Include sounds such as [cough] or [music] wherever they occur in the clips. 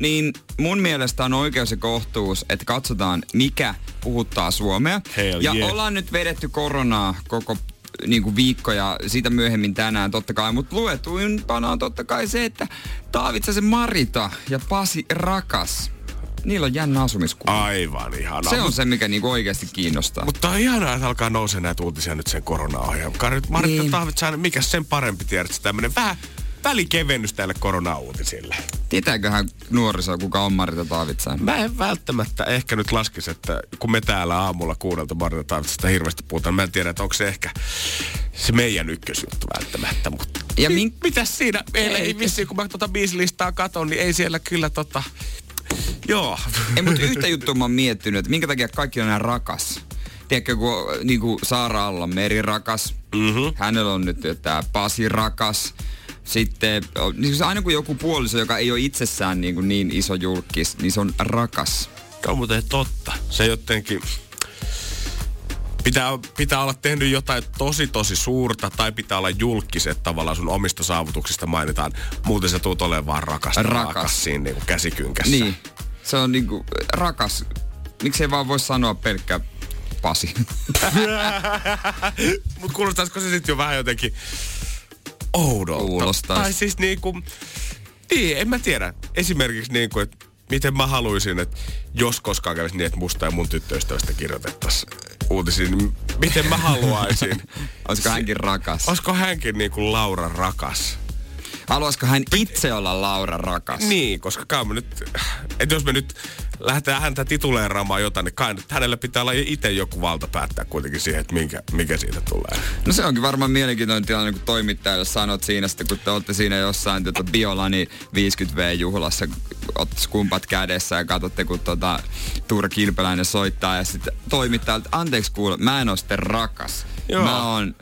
niin mun mielestä on oikeus ja kohtuus, että katsotaan mikä puhuttaa Suomea. Hell ja yeah. ollaan nyt vedetty koronaa koko niin kuin viikkoja, siitä myöhemmin tänään totta kai, mutta luetuimpana on totta kai se, että Taavitsasen Marita ja Pasi Rakas, niillä on jännä asumiskuva. Aivan ihana. Se on se, mikä niinku oikeasti kiinnostaa. Mutta on ihanaa, että alkaa nousee näitä uutisia nyt sen korona-ohjelman. Martta Niin. niin. Taavitsainen, mikä sen parempi tiedät, tämmönen vähän välikevennys tälle korona-uutisille. Tietääköhän nuoriso, kuka on Marita Taavitsainen? Mä en välttämättä ehkä nyt laskisi, että kun me täällä aamulla kuudelta Martta Taavitsasta hirveästi puhutaan, mä en tiedä, että onko se ehkä se meidän ykkösjuttu välttämättä. Mutta Ja mi- min- mitäs siinä? Meillä ei, Ei, ei vissiin, kun mä tuota biisilistaa katon, niin ei siellä kyllä tota... Joo. Ei, mutta yhtä juttua mä oon miettinyt, että minkä takia kaikki on näin rakas. Tiedätkö, kun niin kuin Saara Alla on Meri rakas, mm-hmm. hänellä on nyt tämä Pasi rakas. Sitten niin aina kun joku puoliso, joka ei ole itsessään niin, kuin niin iso julkis, niin se on rakas. Se on muuten totta. Se jotenkin... Pitää, pitää olla tehnyt jotain tosi tosi suurta tai pitää olla julkiset tavallaan sun omista saavutuksista mainitaan. Muuten sä tuut olemaan vaan rakas, Rakas. rakas siinä niin käsikynkässä. Niin, se on niin kuin rakas. Miksei vaan voi sanoa pelkkä Pasi. [laughs] Mutta kuulostaisiko se sitten jo vähän jotenkin oudolta? Kuulostais. Tai siis niinku, niin, en mä tiedä. Esimerkiksi niinku, että miten mä haluaisin, että jos koskaan kävisi niin, että musta ja mun tyttöystävästä kirjoitettaisiin uutisia, niin miten mä haluaisin? [laughs] Olisiko hänkin rakas? Olisiko hänkin niinku Laura rakas? Haluaisiko hän itse olla Laura rakas? Niin, koska kai me nyt, että jos me nyt lähdetään häntä tituleeraamaan jotain, niin kai nyt hänellä pitää olla itse joku valta päättää kuitenkin siihen, että minkä, mikä siitä tulee. No se onkin varmaan mielenkiintoinen tilanne, kun toimittajalle sanot siinä sitten, kun te olette siinä jossain tota Biolani 50V-juhlassa, ottaisi kumpat kädessä ja katsotte, kun tota Tuura Kilpeläinen soittaa ja sitten toimittajalta, anteeksi kuule, mä en ole sitten rakas. Joo. Mä oon,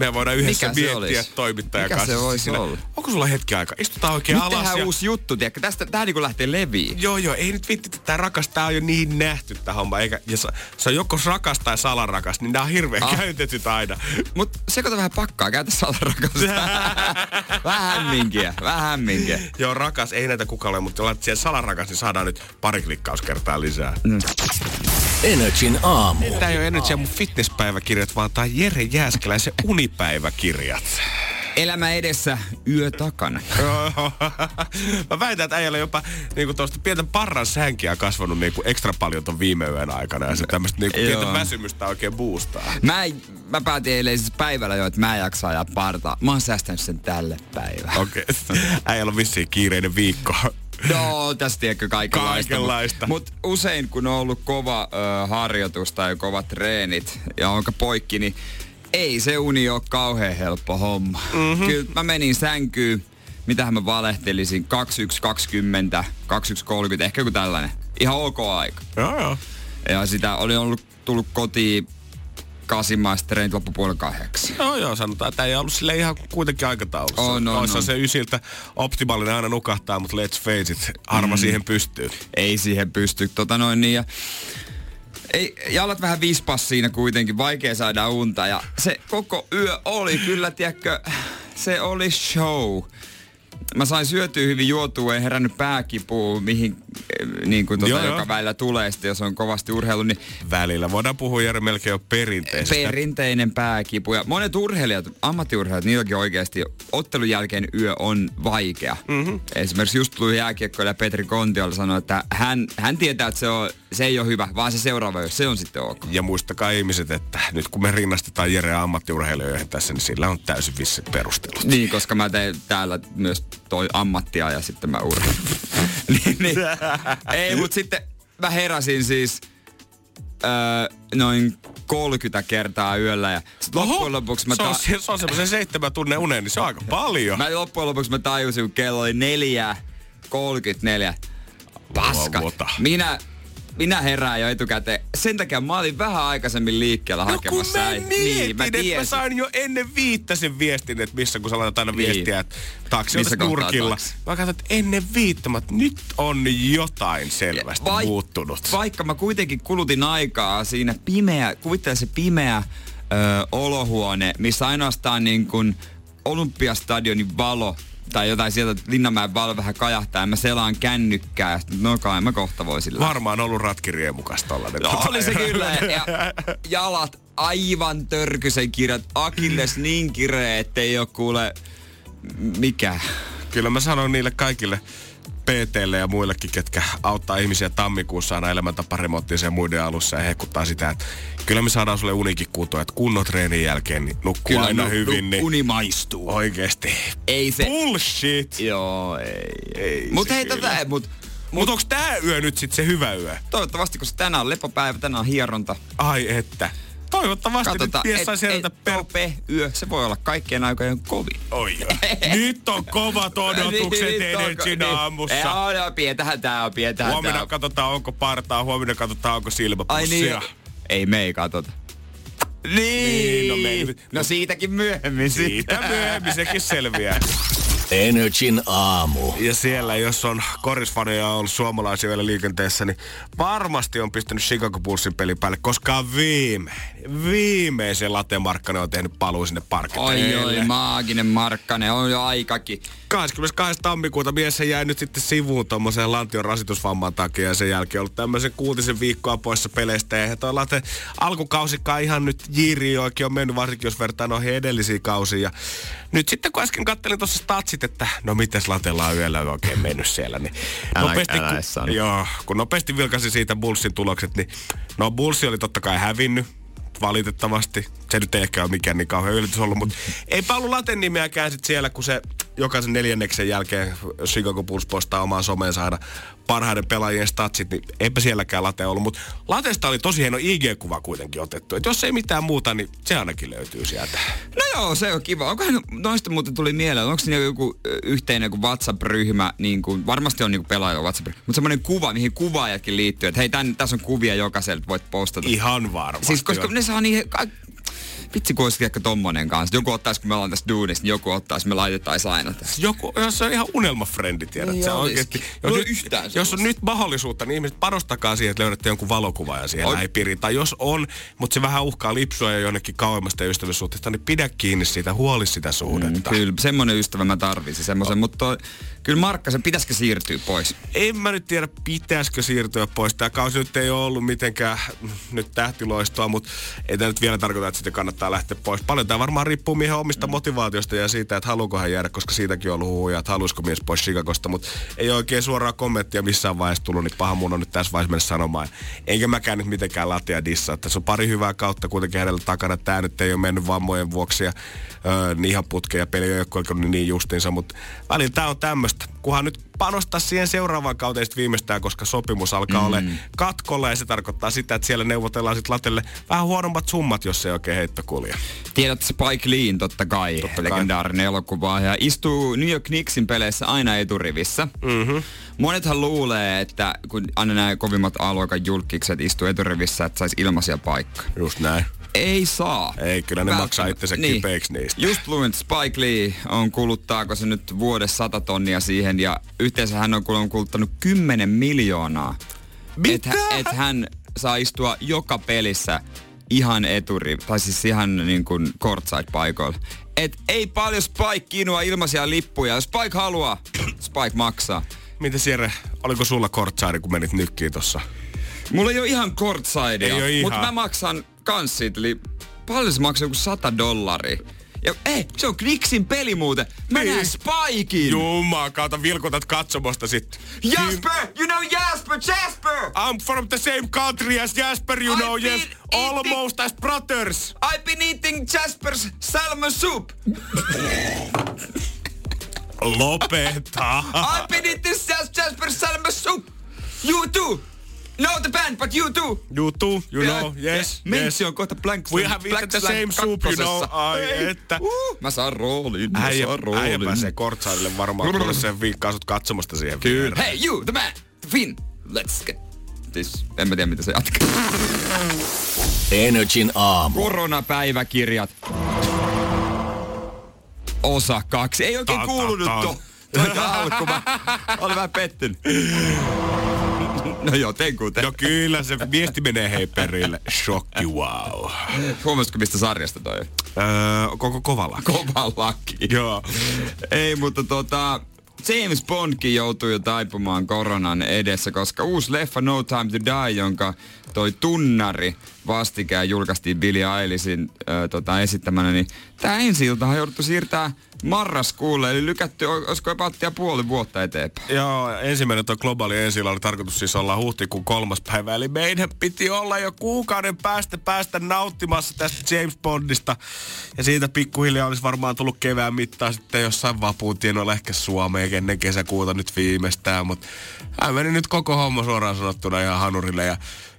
Me voidaan yhdessä Mikä miettiä toimittajan Mikä kanssa. se voisi siinä, olla? Onko sulla hetki aika? Istutaan oikein nyt alas. tehdään ja... uusi juttu, tiedätkö? Tästä, tää niinku lähtee leviin. Joo, joo, ei nyt vitti, tää rakas, tää on jo niin nähty tää homma. Eikä, ja se, se on joko rakas tai salarakas, niin nämä on hirveän Ah. käytetyt aina. Mut sekoita vähän pakkaa, käytä salarakas. [laughs] vähän minkiä, vähän minkiä. joo, rakas, ei näitä kukaan ole, mutta laitat siellä salarakas, niin saadaan nyt pari klikkauskertaa lisää. Energin aamu. Tää ei ole Energy mun fitnesspäiväkirjat, vaan on Jere Jääskeläisen unipäiväkirjat. Elämä edessä, yö takana. Mä väitän, että äijällä jopa niinku tuosta pientä parran sänkiä kasvanut niinku ekstra paljon ton viime yön aikana. Ja se tämmöstä niinku pientä väsymystä oikein boostaa. Mä, en- mä päätin eilen siis päivällä jo, että mä en jaksa ajaa partaa. Mä oon säästänyt sen tälle päivälle. Okei. Okay. Äijällä on vissiin kiireinen viikko. No, tässä tiedätkö kaikenlaista. Kaikenlaista. Mutta mut usein kun on ollut kova ö, harjoitus tai kovat treenit ja onko poikki, niin ei se uni ole kauhean helppo homma. Mm-hmm. Kyllä mä menin sänkyyn, mitähän mä valehtelisin, 21.20, 21.30, ehkä joku tällainen. Ihan ok aika. joo, joo. Ja sitä oli ollut tullut kotiin kasimaista treenit loppupuolella kahdeksan. Joo, joo, sanotaan, että ei ollut sille ihan kuitenkin aikataulussa. On, on, Oissa on. se ysiltä optimaalinen aina nukahtaa, mutta let's face it, harva mm. siihen pystyy. ei siihen pysty. Tota noin niin ja ei, jalat vähän vispas siinä kuitenkin, vaikea saada unta. Ja se koko yö oli kyllä, tiedätkö, se oli show. Mä sain syötyä hyvin juotua, ei herännyt pääkipuun, mihin, eh, niin kuin tuota, Joo, joo. joka välillä tulee sitten, jos on kovasti urheilu, niin Välillä voidaan puhua Jere melkein jo perinteisestä. perinteinen pääkipu. Ja monet urheilijat, ammattiurheilijat, niilläkin oikeasti ottelun jälkeen yö on vaikea. Mm-hmm. Esimerkiksi just tuli jääkiekkoilija Petri Kontiolla sanoi, että hän, hän tietää, että se, on, se ei ole hyvä, vaan se seuraava yö, se on sitten ok. Ja muistakaa ihmiset, että nyt kun me rinnastetaan Jere ammattiurheilijoihin tässä, niin sillä on täysin vissit perustelut. Niin, koska mä teen täällä myös toi ammattia ja sitten mä urheilen. [laughs] niin, niin. Ei, mutta sitten mä heräsin siis öö, noin 30 kertaa yöllä ja sit loppujen lopuksi mä, se, on, ta- se, on semmoisen seitsemän tunnin unen, niin se on aika [laughs] paljon. mä loppujen lopuksi mä tajusin, kun kello oli neljä 34. Paskat. Minä minä herään jo etukäteen. Sen takia mä olin vähän aikaisemmin liikkeellä No kun hakemassa mä äiti. mietin, niin, mä että mä sain jo ennen viittä sen viestin, että missä kun sä laitat aina Niin. viestiä, että taksi on nurkilla. taksi? Mä katsoin, että ennen viittä, mä, että nyt on jotain selvästi Vai- muuttunut. Vaikka mä kuitenkin kulutin aikaa siinä pimeä, kuvittele se pimeä ö, olohuone, missä ainoastaan niin kuin Olympiastadionin valo tai jotain sieltä Linnanmäen valo vähän kajahtaa ja mä selaan kännykkää. ja No kai mä kohta voisin. Varmaan ollut ratkiriemukas tollanen. No, oli se kyllä. Ja jalat aivan törkysen kirjat. Akilles niin kireä, ettei oo kuule mikä. Kyllä mä sanon niille kaikille PTlle ja muillekin, ketkä auttaa ihmisiä tammikuussa aina elämäntaparemonttiin ja muiden alussa ja hekuttaa sitä, että kyllä me saadaan sulle unikin kuntoon, että kunnon treenin jälkeen niin nukkuu Kyllä aina nu- hyvin. nu- niin uni maistuu. Oikeesti. Ei se... Bullshit! Joo, ei. Ei Mut se hei, kyllä. tätä, mut, Mut onks tää yö nyt sit se hyvä yö? toivottavasti, koska tänään on lepopäivä, tänään on hieronta. Ai että. Toivottavasti Katsotaan, nyt mies sai sieltä per... tope yö, se voi olla kaikkien aikojen kovin. Oi joo. Nyt on kovat [laughs] odotukset Niin, Energin niin. aamussa. Joo, joo, pietähän tää on, pietähän Huomenna tää on. katsotaan, onko partaa, huomenna katsotaan, onko Ai silmäpussia. niin, ei me ei katsota. Niin, Niin, no me- no siitäkin myöhemmin Siitä myöhemmin sekin selviää. [laughs] Energin aamu. Ja siellä, jos on korisfaneja ollut suomalaisia vielä liikenteessä, niin varmasti on pistänyt Chicago Bullsin peli päälle, koska viime, viimeisen Latte Markkanen on tehnyt paluu sinne Oi, parkketeille. oi, maaginen Markkanen, on jo aikakin. 22. tammikuuta mies jäi nyt sitten sivuun tuommoiseen lantion rasitusvamman takia ja sen jälkeen ollut tämmöisen kuutisen viikkoa poissa peleistä. Ja toi Late alkukausikaan ihan nyt jiri oikein on mennyt, varsinkin jos vertaa noihin edellisiin kausiin. Ja nyt sitten kun äsken kattelin tuossa statsit, että no mites Latella on yöllä oikein mennyt siellä, niin Älä- älä edes sano. joo, kun nopeasti vilkasin siitä Bullsin tulokset, niin no Bullsi oli totta kai hävinnyt, valitettavasti. Se nyt ei ehkä ole mikään niin kauhean yllätys ollut, mutta eipä ollut Laten nimeäkään sit siellä, kun se jokaisen neljänneksen jälkeen Chicago Bulls postaa omaan someensa aina parhaiden pelaajien statsit, niin eipä sielläkään Late ollut. Mutta Latesta oli tosi hieno IG-kuva kuitenkin otettu. Et jos ei mitään muuta, niin se ainakin löytyy sieltä. Joo, se on kiva. Onkohan noista muuten tuli mieleen, onko siinä joku yhteinen joku WhatsApp-ryhmä, niin kuin, varmasti on niin pelaaja WhatsApp-ryhmä, mutta semmoinen kuva, mihin kuvaajatkin liittyy, että hei, tän, tässä on kuvia jokaiselta, voit postata. Ihan varmasti. Siis koska on. ne saa niin... Vitsi kun olisi ehkä tommonen kanssa. Joku ottaisi, kun me ollaan tässä duunissa, niin joku ottaisi, me laitettaisiin aina tässä. Joku, jos se on ihan unelmafrendi, tiedät. Niin oikeasti, Mulla jos, ei nyt, yhtään jos on nyt mahdollisuutta, niin ihmiset panostakaa siihen, että löydätte jonkun valokuvaajan siihen lähipiiriin. Tai jos on, mutta se vähän uhkaa lipsua ja jonnekin kauemmasta ystävyyssuhteesta, niin pidä kiinni siitä, huoli sitä suhdetta. Mm, kyllä, semmonen ystävä mä tarvisin semmoisen, mutta toi- kyllä Markka, se pitäisikö siirtyä pois? En mä nyt tiedä, pitäisikö siirtyä pois. Tämä kausi nyt ei ole ollut mitenkään nyt tähtiloistoa, mutta ei tämä nyt vielä tarkoita, että sitten kannattaa lähteä pois. Paljon tämä varmaan riippuu miehen omista motivaatiosta ja siitä, että haluuko hän jäädä, koska siitäkin on ollut huhuja, että haluaisiko mies pois Chicagosta, mutta ei oikein suoraa kommenttia missään vaiheessa tullut, niin paha mun on nyt tässä vaiheessa mennä sanomaan. Enkä mäkään nyt mitenkään latia dissaa. Tässä on pari hyvää kautta kuitenkin hänellä takana. Tämä nyt ei ole mennyt vammojen vuoksi ja öö, ihan putkeen ja peli ei ole niin justiinsa, mutta välillä tämä on tämmöistä. Kunhan nyt panostaa siihen seuraavaan kauteen sit viimeistään, koska sopimus alkaa mm. olla katkolla ja se tarkoittaa sitä, että siellä neuvotellaan sitten latelle vähän huonommat summat, jos se ei oikein heitto kulje. Tiedät Spike Leen totta kai, Totta kai. legendaarinen elokuva ja istuu New York Knicksin peleissä aina eturivissä. Mm-hmm. Monethan luulee, että kun aina nämä kovimmat aluekan julkikset istuu eturivissä, että saisi ilmaisia paikkoja. Just näin. Ei saa. Ei, kyllä ne maksaa itsensä kipeiksi niistä. Just luin, että Spike Lee on kuluttaako se nyt vuodessa 100 tonnia siihen ja yhteensä hän on kuluttanut 10 miljoonaa. Mitä? Että et hän saa istua joka pelissä ihan eturi, tai siis ihan niin kuin courtside-paikoilla. Et ei paljon Spike kinua ilmaisia lippuja. Jos Spike haluaa, Spike maksaa. Miten Jere, oliko sulla kortsaari, kun menit nykkiin tossa? Mulla ei ole ihan courtsidea, mutta mä maksan kans siitä, eli paljon se maksaa joku 100 dollaria. Ja ei, se on Knicksin peli muuten. Mä Niin. näen Spikein. Jumaa kautta vilkutat katsomosta sit. Jasper! You know Jasper! Jasper! I'm from the same country as Jasper, you I've know, yes. eating- Almost as brothers. I've been eating Jasper's salmon soup. Lopeta. I've been eating Jas- Jasper's salmon soup. You too. Know the band, but you too. You too, you know, yes, Meitsi yes. on kohta Blank We have eaten the same soup, you know. Ai että. Uh, mä saan roolin, mä Äijä, saan roolin. äijä pääsee kortsaarille varmaan, [laughs] kun se viikkaa sut katsomasta siihen Kyllä. viereen. Hey you, the man, the Finn. Let's get Siis en mä tiedä, mitä se jatkaa. Energin aamu. Koronapäiväkirjat. Osa kaksi. Ei oikein Ta- ta- kuulunut ta- to. Toika alku. Mä olin vähän pettynyt. [laughs] No joo, ten kuten. No kyllä, se viesti menee hei perille. Shokki, wow. Huomasitko, mistä sarjasta toi on? Öö, koko kovalla. Kova laki. [laughs] Joo. Ei, mutta tota, James Bondkin joutui jo taipumaan koronan edessä, koska uusi leffa No Time to Die, jonka toi tunnari vastikään julkaistiin Billie Eilishin äh, tota, esittämänä, niin tämä ensi iltahan jouduttu siirtää marraskuulle, eli lykätty, olisiko jopa puoli vuotta eteenpäin. Joo, ensimmäinen tuo globaali ensi oli tarkoitus siis olla huhtikuun kolmas päivä. Eli meidän piti olla jo kuukauden päästä päästä nauttimassa tästä James Bondista. Ja siitä pikkuhiljaa olisi varmaan tullut kevään mittaan sitten jossain vapuun tienoilla ehkä Suomeen ennen kesäkuuta nyt viimeistään. Mutta hän meni nyt koko homma suoraan sanottuna ihan hanurille. Ja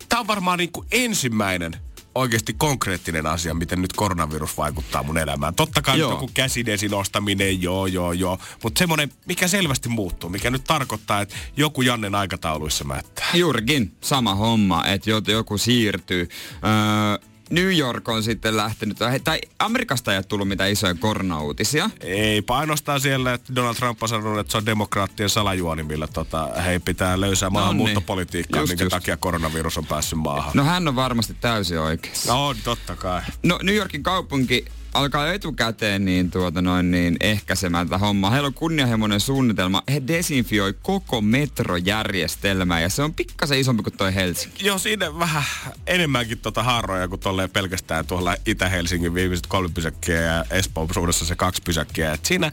tää on varmaan niinku ensimmäinen oikeasti konkreettinen asia, miten nyt koronavirus vaikuttaa mun elämään. Totta kai joku käsidesin ostaminen, joo, joo, joo. Mutta semmoinen, mikä selvästi muuttuu, mikä nyt tarkoittaa, että joku Jannen aikatauluissa mättää. Juurikin sama homma, että jo- joku siirtyy. Öö, New York on sitten lähtenyt, tai Amerikasta ei ole tullut mitään isoja koronauutisia. Ei painostaa siellä, että Donald Trump on sanonut, että se on demokraattien salajuoni, millä tota, hei pitää löysää maahanmuuttopolitiikkaa, Just, minkä just. takia koronavirus on päässyt maahan. No hän on varmasti täysin oikeassa. No, on, totta kai. No New Yorkin kaupunki alkaa jo etukäteen niin, tuota noin, niin ehkäisemään tätä hommaa. Heillä on kunnianhimoinen suunnitelma. He desinfioi koko metrojärjestelmää ja se on pikkasen isompi kuin toi Helsinki. Joo, siinä vähän enemmänkin tota haaroja kuin tolleen pelkästään tuolla Itä-Helsingin viimeiset kolme pysäkkiä ja Espoon suunnassa se kaksi pysäkkiä. Et siinä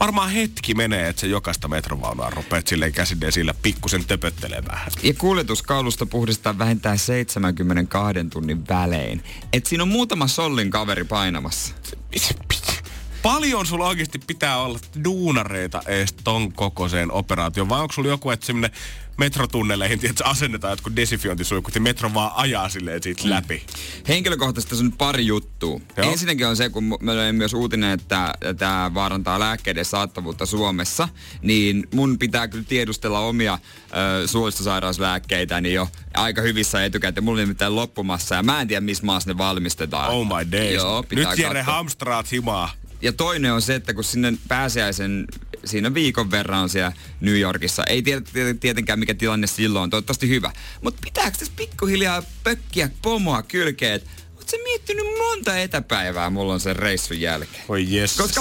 varmaan hetki menee, että se jokaista metrovaunua rupeat silleen käsineen sillä pikkusen töpöttelemään. Ja kuljetuskalusta puhdistaa vähintään 72 tunnin välein. Et siinä on muutama sollin kaveri painamassa. it's Paljon sulla oikeasti pitää olla duunareita ees ton kokoiseen operaatioon, vai onko sulla joku, että semmonen metrotunneleihin, tiedätkö, asennetaan jotkut desinfiointisuihkut ja metro vaan ajaa silleen siitä läpi. Henkilökohtaisesti tässä on nyt pari juttua. Joo. Ensinnäkin on se, kun me löin myös uutinen, että tämä vaarantaa lääkkeiden saattavuutta Suomessa, niin mun pitää kyllä tiedustella omia ö, suolistosairauslääkkeitäni jo aika hyvissä etukäteen. Mulla on nimittäin loppumassa ja mä en tiedä, missä maassa ne valmistetaan. Oh my days. Joo, pitää Nyt Jere hamstraat himaa. Ja toinen on se, että kun sinne pääsiäisen, siinä viikon verran on siellä New Yorkissa. Ei tiedä tiet- tietenkään mikä tilanne silloin on, toivottavasti hyvä. Mutta pitääkö tässä pikkuhiljaa pökkiä pomoa kylkeen, että oot sä miettinyt monta etäpäivää mulla on sen reissun jälkeen? Voi jes Koska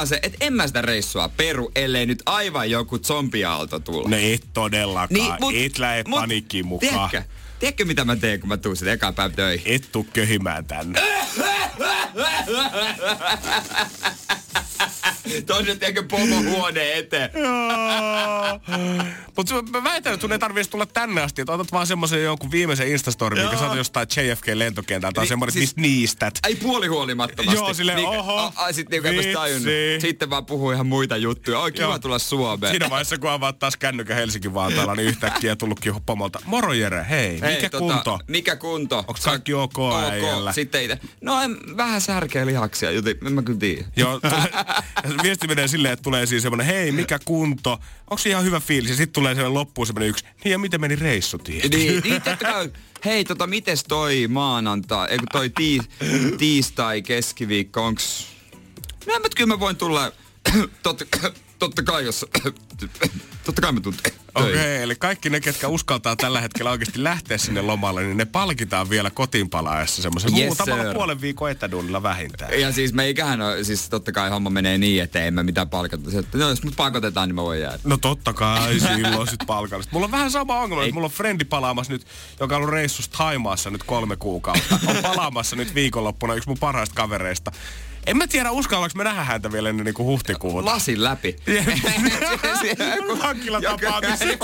on se, että en mä sitä reissua peru, ellei nyt aivan joku zombiaalto tulla. No et todellakaan. Niin, mut, et lähde mut paniikkiin mukaan. Tiedätkö, tiedätkö mitä mä teen, kun mä tuun sitten ekaan päivä töihin? Et tuu köhimään tänne. [laughs] Tiedätkö pomo huoneen eteen. Mutta mä väitän, että sun ei tarvitsisi tulla tänne asti. Että otat vaan semmoisen jonkun viimeisen instastorin, mikä otat jostain JFK-lentokentältä. Tai Niin, semmoinen, siis- mistä niistät. Ai puolihuolimattomasti. Joo, silleen, Niin, oho, a- a- sit niinku tajunnut. Sitten vaan puhuu ihan muita juttuja. Oi, kiva Joo. tulla Suomeen. Siinä vaiheessa, kun avaat taas kännykän Helsinki Vantaalla, niin yhtäkkiä tullutkin pomolta. Moro Jere, hei, Hei, mikä tota, kunto? Mikä kunto? Onks kaikki ok äijällä? Sitten itse. No en, vähän särkeä lihaksia, joten en mä kyllä tiedä. Joo, [laughs] viesti menee silleen, että tulee siis semmoinen, hei, mikä kunto? Onko ihan hyvä fiilis? Ja sitten tulee semmoinen loppuun semmoinen yksi, niin ja miten meni reissu? Niin, niin totta kai. Hei, tota, mites toi maanantai, eikö toi tii, tiistai, keskiviikko, onks... No mä, kyllä mä voin tulla, totta, totta kai jos, totta kai tuun töihin. Okei, okay, eli kaikki ne, ketkä uskaltaa tällä hetkellä oikeasti lähteä sinne lomalle, niin ne palkitaan vielä kotiin palaessa semmoisen Yes, muutamalla sir. puolen viikon etäduunilla vähintään. Ja siis meikähän on, siis totta kai homma menee niin, että en mä mitään palkata. Että No jos mut pakotetaan, niin mä voin jäädä. No totta kai, silloin sit palkallista. Mulla on vähän sama ongelma, että mulla on frendi palaamassa nyt, joka on ollut reissussa Taimaassa nyt kolme kuukautta. On palaamassa nyt viikonloppuna yksi mun parhaista kavereista. En mä tiedä, uskallaanko me nähdä häntä vielä ennen niinku huhtikuuta. Lasin läpi. [laughs] Vankilatapaamisia.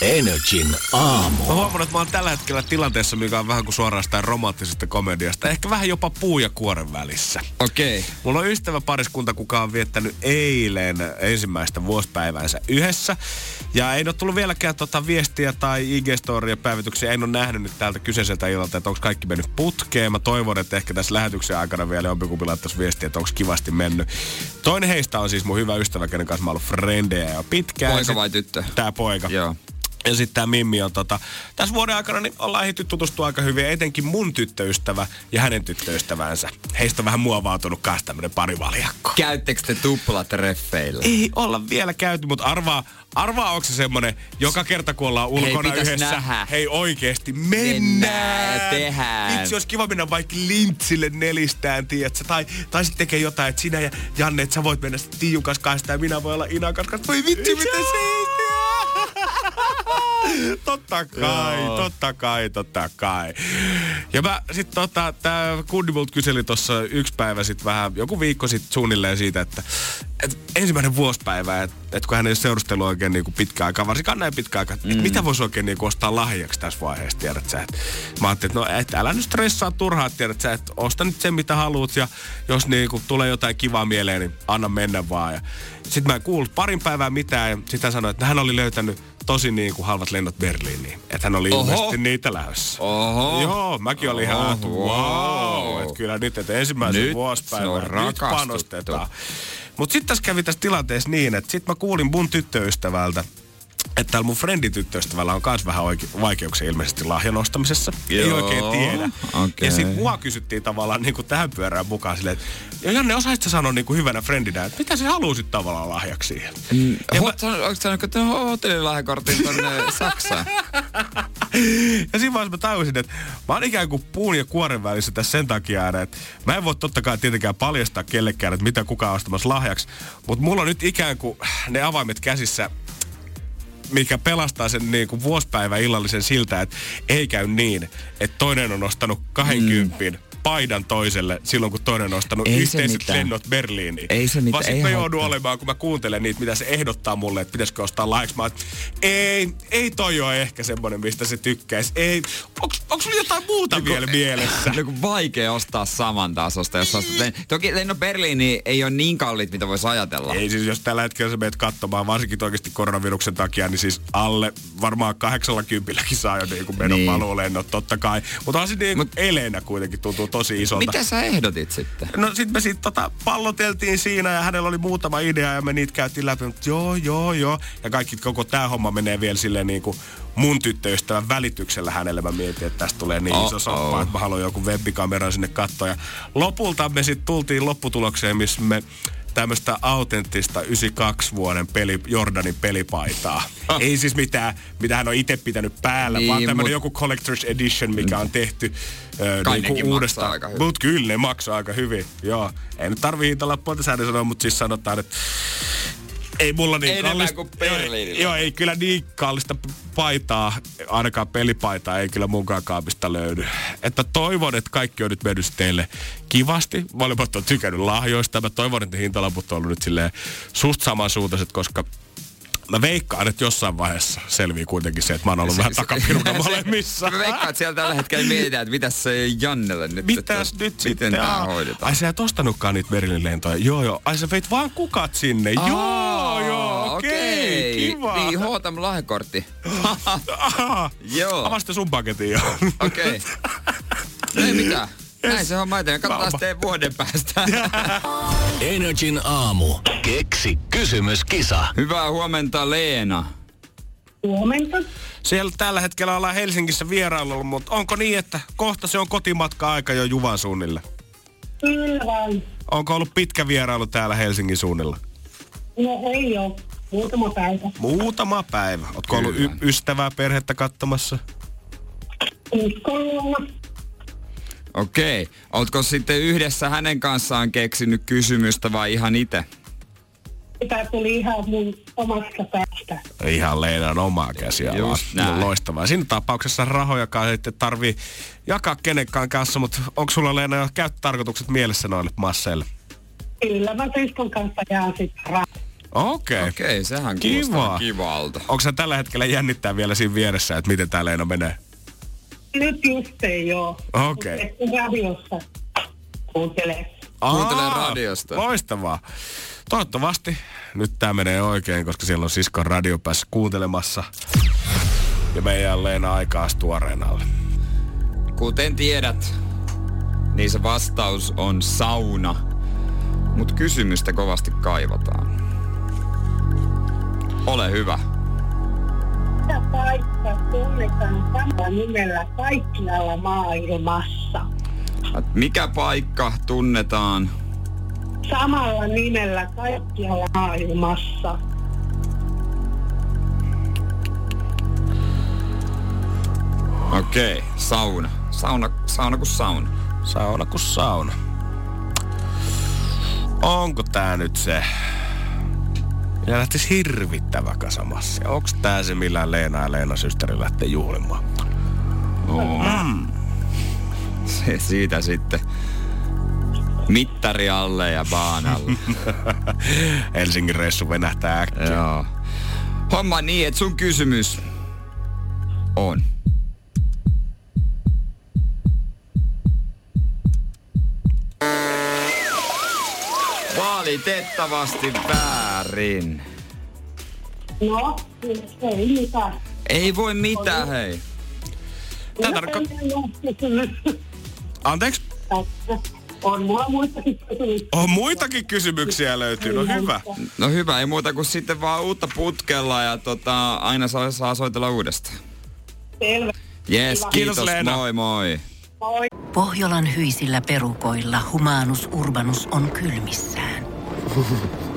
Energin aamu. Mä huomannut, että mä oon tällä hetkellä tilanteessa, mikä on vähän kuin suorastaan romanttisesta komediasta. Ehkä vähän jopa puu ja kuoren välissä. Okei. Mulla on ystävä pariskunta, kuka on viettänyt eilen ensimmäistä vuosipäiväänsä yhdessä. Ja ei ole tullut vieläkään tota viestiä tai IG-storia päivityksiä. En ole nähnyt nyt täältä kyseiseltä illalta, että onko kaikki mennyt putkeen. Mä toivon, että ehkä tässä lähetyksen aikana vielä jompikumpi laittaisi viestiä, että onko kivasti mennyt. Toinen heistä on siis mun hyvä ystävä, kenen kanssa mä oon ollut frendejä jo pitkään. Poika vai tyttö? Tää poika. Joo. Ja sitten tämä Mimmi on tota, tässä vuoden aikana niin ollaan ehditty tutustua aika hyvin, etenkin mun tyttöystävä ja hänen tyttöystävänsä. Heistä on vähän muovautunut kanssa tämmönen parivaljakko. Käyttekö te tuplatreffeillä? Ei olla vielä käyty, mutta arvaa, arvaa onko se semmonen, joka kerta kun ollaan ulkona pitäis yhdessä, nähdä. hei oikeesti mennään. Mennään ja tehdään. Vitsi, olisi kiva mennä vaikka lintsille nelistään, tiedätkö? Tai, tai sitten tekee jotain, että sinä ja Janne, että sä voit mennä sitten Tiiun kanssa ja minä voin olla Inan kanssa. Voi vitsi, mitä siistiä! [laughs] totta kai, Joo. totta kai, totta kai. Ja mä sit tota, tää kundi multa kyseli tossa yksi päivä sit vähän, joku viikko sitten suunnilleen siitä, että et ensimmäinen vuosipäivä, että et kun hän ei seurustellut oikein niinku pitkään aikaa, varsinkaan näin pitkään aikaa, mm. että mitä voisi oikein niinku ostaa lahjaksi tässä vaiheessa, tiedät sä. Et, mä ajattelin, että no et älä nyt stressaa turhaa, tiedät sä, että osta nyt sen mitä haluat ja jos niinku tulee jotain kivaa mieleen, niin anna mennä vaan. Ja sitten mä en kuullut parin päivää mitään ja sitten hän sanoi, että hän oli löytänyt tosi niin kuin halvat lennot Berliiniin. Että hän oli Oho. ilmeisesti niitä lähdössä. Oho. Joo, mäkin olin ihan, että wow. Että kyllä nyt, että ensimmäisen Nyt vuosipäivän, nyt panostetaan. Mutta sitten tässä kävi tässä tilanteessa niin, että sitten mä kuulin mun tyttöystävältä, että täällä mun friendin tyttöystävällä on myös vähän oike- vaikeuksia ilmeisesti lahjan ostamisessa. Ei Joo, oikein tiedä. okei. Ja sitten mua kysyttiin tavallaan niin kuin tähän pyörään mukaan silleen, että ja Janne, osaisitko sä sanoa niin kuin hyvänä friendinä, että mitä sä halusit tavallaan lahjaksi siihen? Ja mä- Hot, onko sanonut, että hotellilahjakortin tonne [laughs] Saksaan? Ja siinä vaiheessa mä tajusin, että mä oon ikään kuin puun ja kuoren välissä tässä sen takia, että mä en voi totta kai tietenkään paljastaa kellekään, että mitä kukaan on ostamassa lahjaksi. Mutta mulla on nyt ikään kuin ne avaimet käsissä, mikä pelastaa sen niin kuin vuosipäivän illallisen siltä, että ei käy niin, että toinen on ostanut 20 mm. Paidan toiselle silloin, kun toinen on ostanut Ei se yhteiset lennot Berliiniin. Ei se mitään, Vaan sit ei mä joudun olemaan, kun mä kuuntelen niitä, mitä se ehdottaa mulle, että pitäisikö ostaa lahjaksi. Mä että ei, ei toi ole ehkä semmonen, mistä se tykkäisi. Ei, onks, onks sulla jotain muuta vielä mielessä? [laughs] No kun vaikea ostaa saman tasosta, jos ostat len... Toki lennot Berliini ei ole niin kalliit, mitä voisi ajatella. Ei siis, jos tällä hetkellä sä meet katsomaan, varsinkin oikeasti koronaviruksen takia, niin siis alle varmaan 80 saa jo niin kuin menon Niin. niin. paluulennot, totta kai. Mutta on se niin Mut- eleenä kuitenkin tuntuu tosi isolta. Mitä sä ehdotit sitten? No sit me sit tota, palloteltiin siinä ja hänellä oli muutama idea ja me niitä käytiin läpi. Mutta joo, joo, joo. Ja kaikki koko tää homma menee vielä silleen niin kuin mun tyttöystävän välityksellä hänelle. Mä mietin, että tästä tulee niin iso Oh-oh. soppa, että mä haluan joku webbikameran sinne katsoa. Ja lopulta me sitten tultiin lopputulokseen, missä me tämmöistä autenttista 92 vuoden peli, Jordanin pelipaitaa. [laughs] Ei siis mitään, mitä hän on itse pitänyt päällä, Niin, vaan tämmöinen mut- joku collector's edition, mikä on tehty ö, Kai niinku uudestaan. aika hyvin. Mut kyllä ne maksaa aika hyvin, joo. Ei nyt tarvii hintalappua tässä sanoa, mutta siis sanotaan, että ei mulla niin Enemmän kallista, kuin Berliinillä. Joo, ei kyllä niin kallista paitaa, ainakaan pelipaitaa ei kyllä munkaan kaapista löydy. Että toivon, että kaikki on nyt mennyt teille kivasti. Molemmat on tykännyt lahjoista. Mä toivon, että hintalaput on ollut nyt silleen suht samansuuntaiset, koska mä veikkaan, että jossain vaiheessa selvii kuitenkin se, että mä oon ollut vähän takapiruna [laughs] molemmissa. Mä veikkaan, että siellä tällä hetkellä mietitään, että mitäs se Jannelle nyt. Mitäs että nyt Miten sitten? tää Aa, hoidetaan? Ai sä et ostanutkaan niitä Berliinin lentoja. Joo, joo. Ai sä veit vaan kukat sinne. joo, joo, okei. Kiva. Niin, Hotam lahjakortti. [laughs] Joo. Avasta sun paketin jo. Okei. [laughs] No ei mitään. Näin se homma etenee. Katsotaan sitten vuoden päästä. [laughs] Energin aamu. Keksi kysymyskisa. Hyvää huomenta, Leena. Huomenta. Siellä tällä hetkellä ollaan Helsingissä vierailulla, mutta onko niin, että kohta se on kotimatka-aika jo Juvan suunnille? Kyllä vaan. Onko ollut pitkä vierailu täällä Helsingin suunnilla? No ei oo. Muutama päivä. Muutama päivä. Ootko ollut y- Kyllä. ystävää, perhettä katsomassa? Uskolla. Okei. Ootko sitten yhdessä hänen kanssaan keksinyt kysymystä vai ihan itse? Tämä tuli ihan mun omasta päästä. Ihan Leenan omaa käsiä Just näin. Loistavaa. Siinä tapauksessa rahojakaan ei sitten tarvii jakaa kenenkään kanssa, mutta onko sulla Leena jo käyttötarkoitukset mielessä noille masseille? Kyllä mä siskon kanssa jään sitten ra- Okei. Okay. Okei, sehän Kiva. kivalta. Onko sä tällä hetkellä jännittää vielä siinä vieressä, että miten tää Leena menee? Nyt just ei oo. Okei. Radiossa kuuntelee. Kuuntelee Aa, radiosta. Loistavaa. Toivottavasti nyt tämä menee oikein, koska siellä on siskon radio päässä kuuntelemassa. Ja meidän Leena aikaa tuoreenalle. Kuten tiedät, niin se vastaus on sauna. Mutta kysymystä kovasti kaivataan. Ole hyvä. Mikä paikka tunnetaan samalla nimellä kaikkialla maailmassa? Mikä paikka tunnetaan? Samalla nimellä kaikkialla maailmassa. Okei, okay, sauna. Sauna, sauna kuin sauna. Sauna kuin sauna. Onko tää nyt se? Ja lähtis hirvittävä kasamassa. Onks tää se, millä Leena ja Leena systeri lähtee juhlimaan? Mm. Se siitä sitten. Mittari alle ja baanalle. [laughs] Helsingin reissu venähtää äkkiä. Joo. Homma niin, että sun kysymys on. Valitettavasti väärin. No, ei mitään. Ei voi mitään, hei. Tää tarko- Anteeksi? On mulla muitakin kysymyksiä. On muitakin kysymyksiä löytyy, no hyvä. No hyvä, ei muuta kuin sitten vaan uutta putkella ja tota, aina saa, saa soitella uudestaan. Selvä. Yes, kiitos, Kiitos, Leena. moi moi. Moi. Pohjolan hyisillä perukoilla humanus urbanus on kylmissään. [laughs]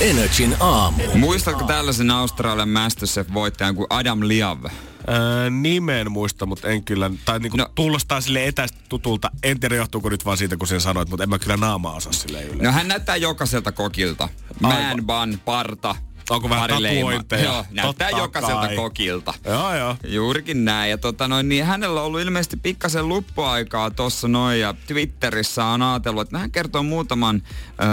Energin aamu. Muistatko tällaisen Australian Masterchef-voittajan kuin Adam Liav? Öö, nimen muista, mutta en kyllä, tai niinku No. kuulostaa sille etäistä tutulta. En tiedä johtuuko nyt vaan siitä, kun sen sanoit, mutta en mä kyllä naamaa osaa sille yleensä. No hän näyttää jokaiselta kokilta. Man bun, parta, Onko vähän tatuointeja? Joo, näyttää Totta jokaiselta kai. kokilta. Joo, joo. Juurikin näin. Ja tota noin, niin hänellä on ollut ilmeisesti pikkasen luppuaikaa tossa noin ja Twitterissä on ajatellut, että hän kertoo muutaman öö,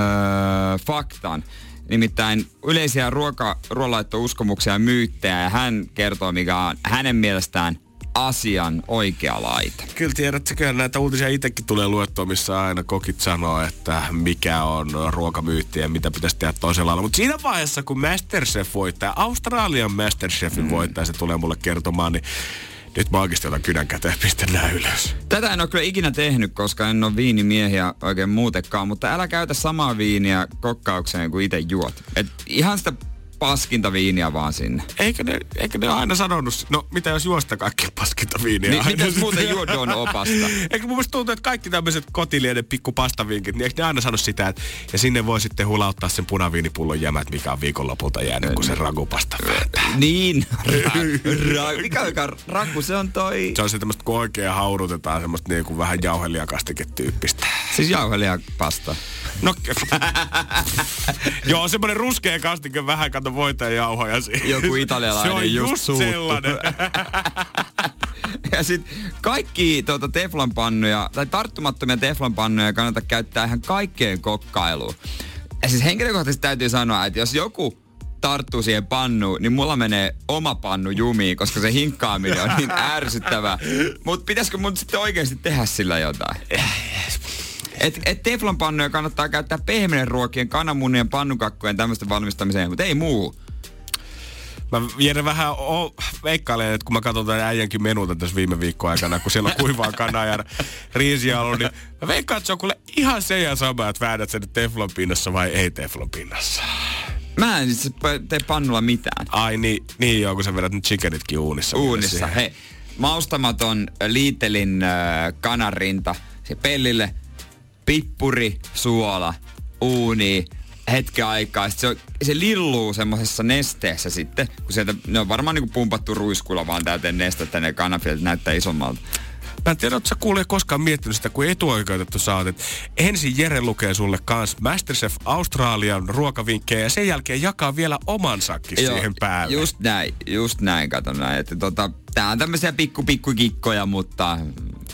faktan. Nimittäin yleisiä ruoka, ruoanlaitto-uskomuksia ja myyttejä ja hän kertoo, mikä on hänen mielestään asian oikea laita. Kyllä tiedät, kyllä näitä uutisia itsekin tulee luettua, missä aina kokit sanoo, että mikä on ruokamyytti ja mitä pitäisi tehdä toisella lailla. Mutta siinä vaiheessa, kun Masterchef voittaa, Australian Masterchefin mm. voittaa, se tulee mulle kertomaan, niin nyt mä oikeasti otan kynän käteen ja pistän ylös. Tätä en ole kyllä ikinä tehnyt, koska en ole viinimiehiä oikein muutenkaan, mutta älä käytä samaa viiniä kokkaukseen kuin itse juot. Et ihan sitä paskinta viiniä vaan sinne. Eikö ne, eikö ne aina sanonut, no mitä jos juosta kaikki paskinta viiniä? Niin, sitten? muuten juodon opasta? [laughs] Eikö mun mielestä tuntuu, että kaikki tämmöiset kotilieden pikku pastavinkit, niin eikö ne aina sano sitä, että ja sinne voi sitten hulauttaa sen punaviinipullon jämät, mikä on viikonlopulta jäänyt, kun se ragupasta vääntää. [laughs] Niin, ra, ra, mikä on raku? Se on toi... Se on se tämmöistä, kun oikein haudutetaan semmoista niinku vähän jauhelijakastiketyyppistä. Siis jauhelijapasta. No, [laughs] joo, semmoinen ruskea kastike vähän, kato voita ja jauhoja siihen. Joku italialainen Se on just just suuttu. sellainen. [laughs] Ja sit kaikki tuota teflonpannuja, tai tarttumattomia teflonpannuja kannattaa käyttää ihan kaikkeen kokkailuun. Ja siis henkilökohtaisesti täytyy sanoa, että jos joku tarttuu siihen pannuun, niin mulla menee oma pannu jumiin, koska se hinkkaaminen on niin [laughs] ärsyttävää. Mutta pitäisikö mun sitten oikeasti tehdä sillä jotain? Et, et teflonpannuja kannattaa käyttää pehmeiden ruokien, kananmunien, pannukakkujen tämmöisten valmistamiseen, mutta ei muu. Mä Jere vähän o, veikkailen, että kun mä katson tämän äijänkin menuta tässä viime viikon aikana, kun siellä on kuivaa kanaa ja riisiä ollut, niin mä veikkaan, että se on kuule ihan se ja sama, että väännät sen teflon pinnassa vai ei teflon pinnassa. Mä en itse tee pannulla mitään. Ai niin, niin joo, kun sä vedät nyt chickenitkin uunissa. Uunissa. Hei, maustamaton Liitelin äh, kanarinta. Se pellille, pippuri, suola, uuni, hetken aikaa. Sitten se, on, se lilluu semmoisessa nesteessä sitten, kun sieltä, ne on varmaan niinku pumpattu ruiskulla vaan täyteen nestettä, ne kanafilet näyttää isommalta. Mä en tiedä, ootko sä kuulee koskaan miettinyt sitä, kun etuoikeutettu sä oot, että ensin Jere lukee sulle kans Masterchef Australian ruokavinkkejä ja sen jälkeen jakaa vielä oman sakki siihen päälle. Just näin, just näin, kato näin. Että tota, tää on tämmöisiä pikku pikku kikkoja, mutta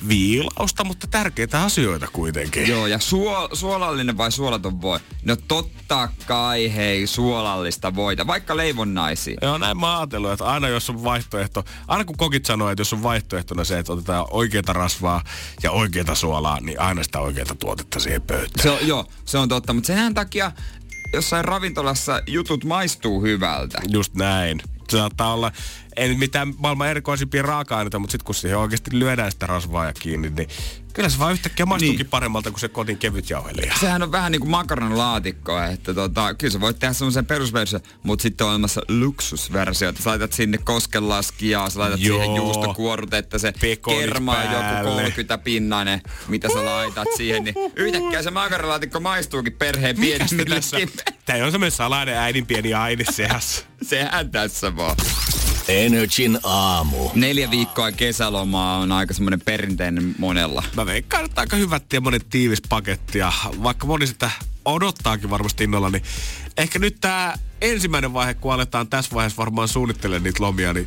viilausta, mutta tärkeitä asioita kuitenkin. Joo, ja suo, suolallinen vai suolaton voi? No totta kai, hei, suolallista voita, vaikka leivonnaisia. Joo, näin mä ajatellut, että aina jos on vaihtoehto, aina kun kokit sanoo, että jos on vaihtoehtona se, että otetaan oikeita rasvaa ja oikeita suolaa, niin aina sitä oikeita tuotetta siihen pöytään. Se on, joo, se on totta, mutta sen takia jossain ravintolassa jutut maistuu hyvältä. Just näin. Se saattaa olla, ei nyt mitään maailman erikoisimpia raaka-aineita, mutta sitten kun siihen oikeasti lyödään sitä rasvaa ja kiinni, niin kyllä se vaan yhtäkkiä maistuukin niin. paremmalta kuin se kodin kevyt jauheliha. Sehän on vähän niin kuin makaronilaatikko, että tota, kyllä sä voit tehdä semmoisen perusversio, mutta sitten on olemassa luksusversio, että sä laitat sinne koskenlaskijaa, sä laitat Joo. siihen juustokuorutetta, se Pekonit kermaa päälle. joku 30 pinnainen, mitä sä laitat siihen, niin yhtäkkiä se makaronilaatikko maistuukin perheen tässä? Tämä on semmoinen salainen äidin pieni aine seas. [laughs] Sehän tässä vaan. Energin aamu. Neljä viikkoa kesälomaa on aika semmoinen perinteinen monella. Mä veikkaan, että aika hyvät ja monen tiivis paketti ja vaikka moni sitä odottaakin varmasti innolla, niin ehkä nyt tämä ensimmäinen vaihe, kun aletaan tässä vaiheessa varmaan suunnittelemaan niitä lomia, niin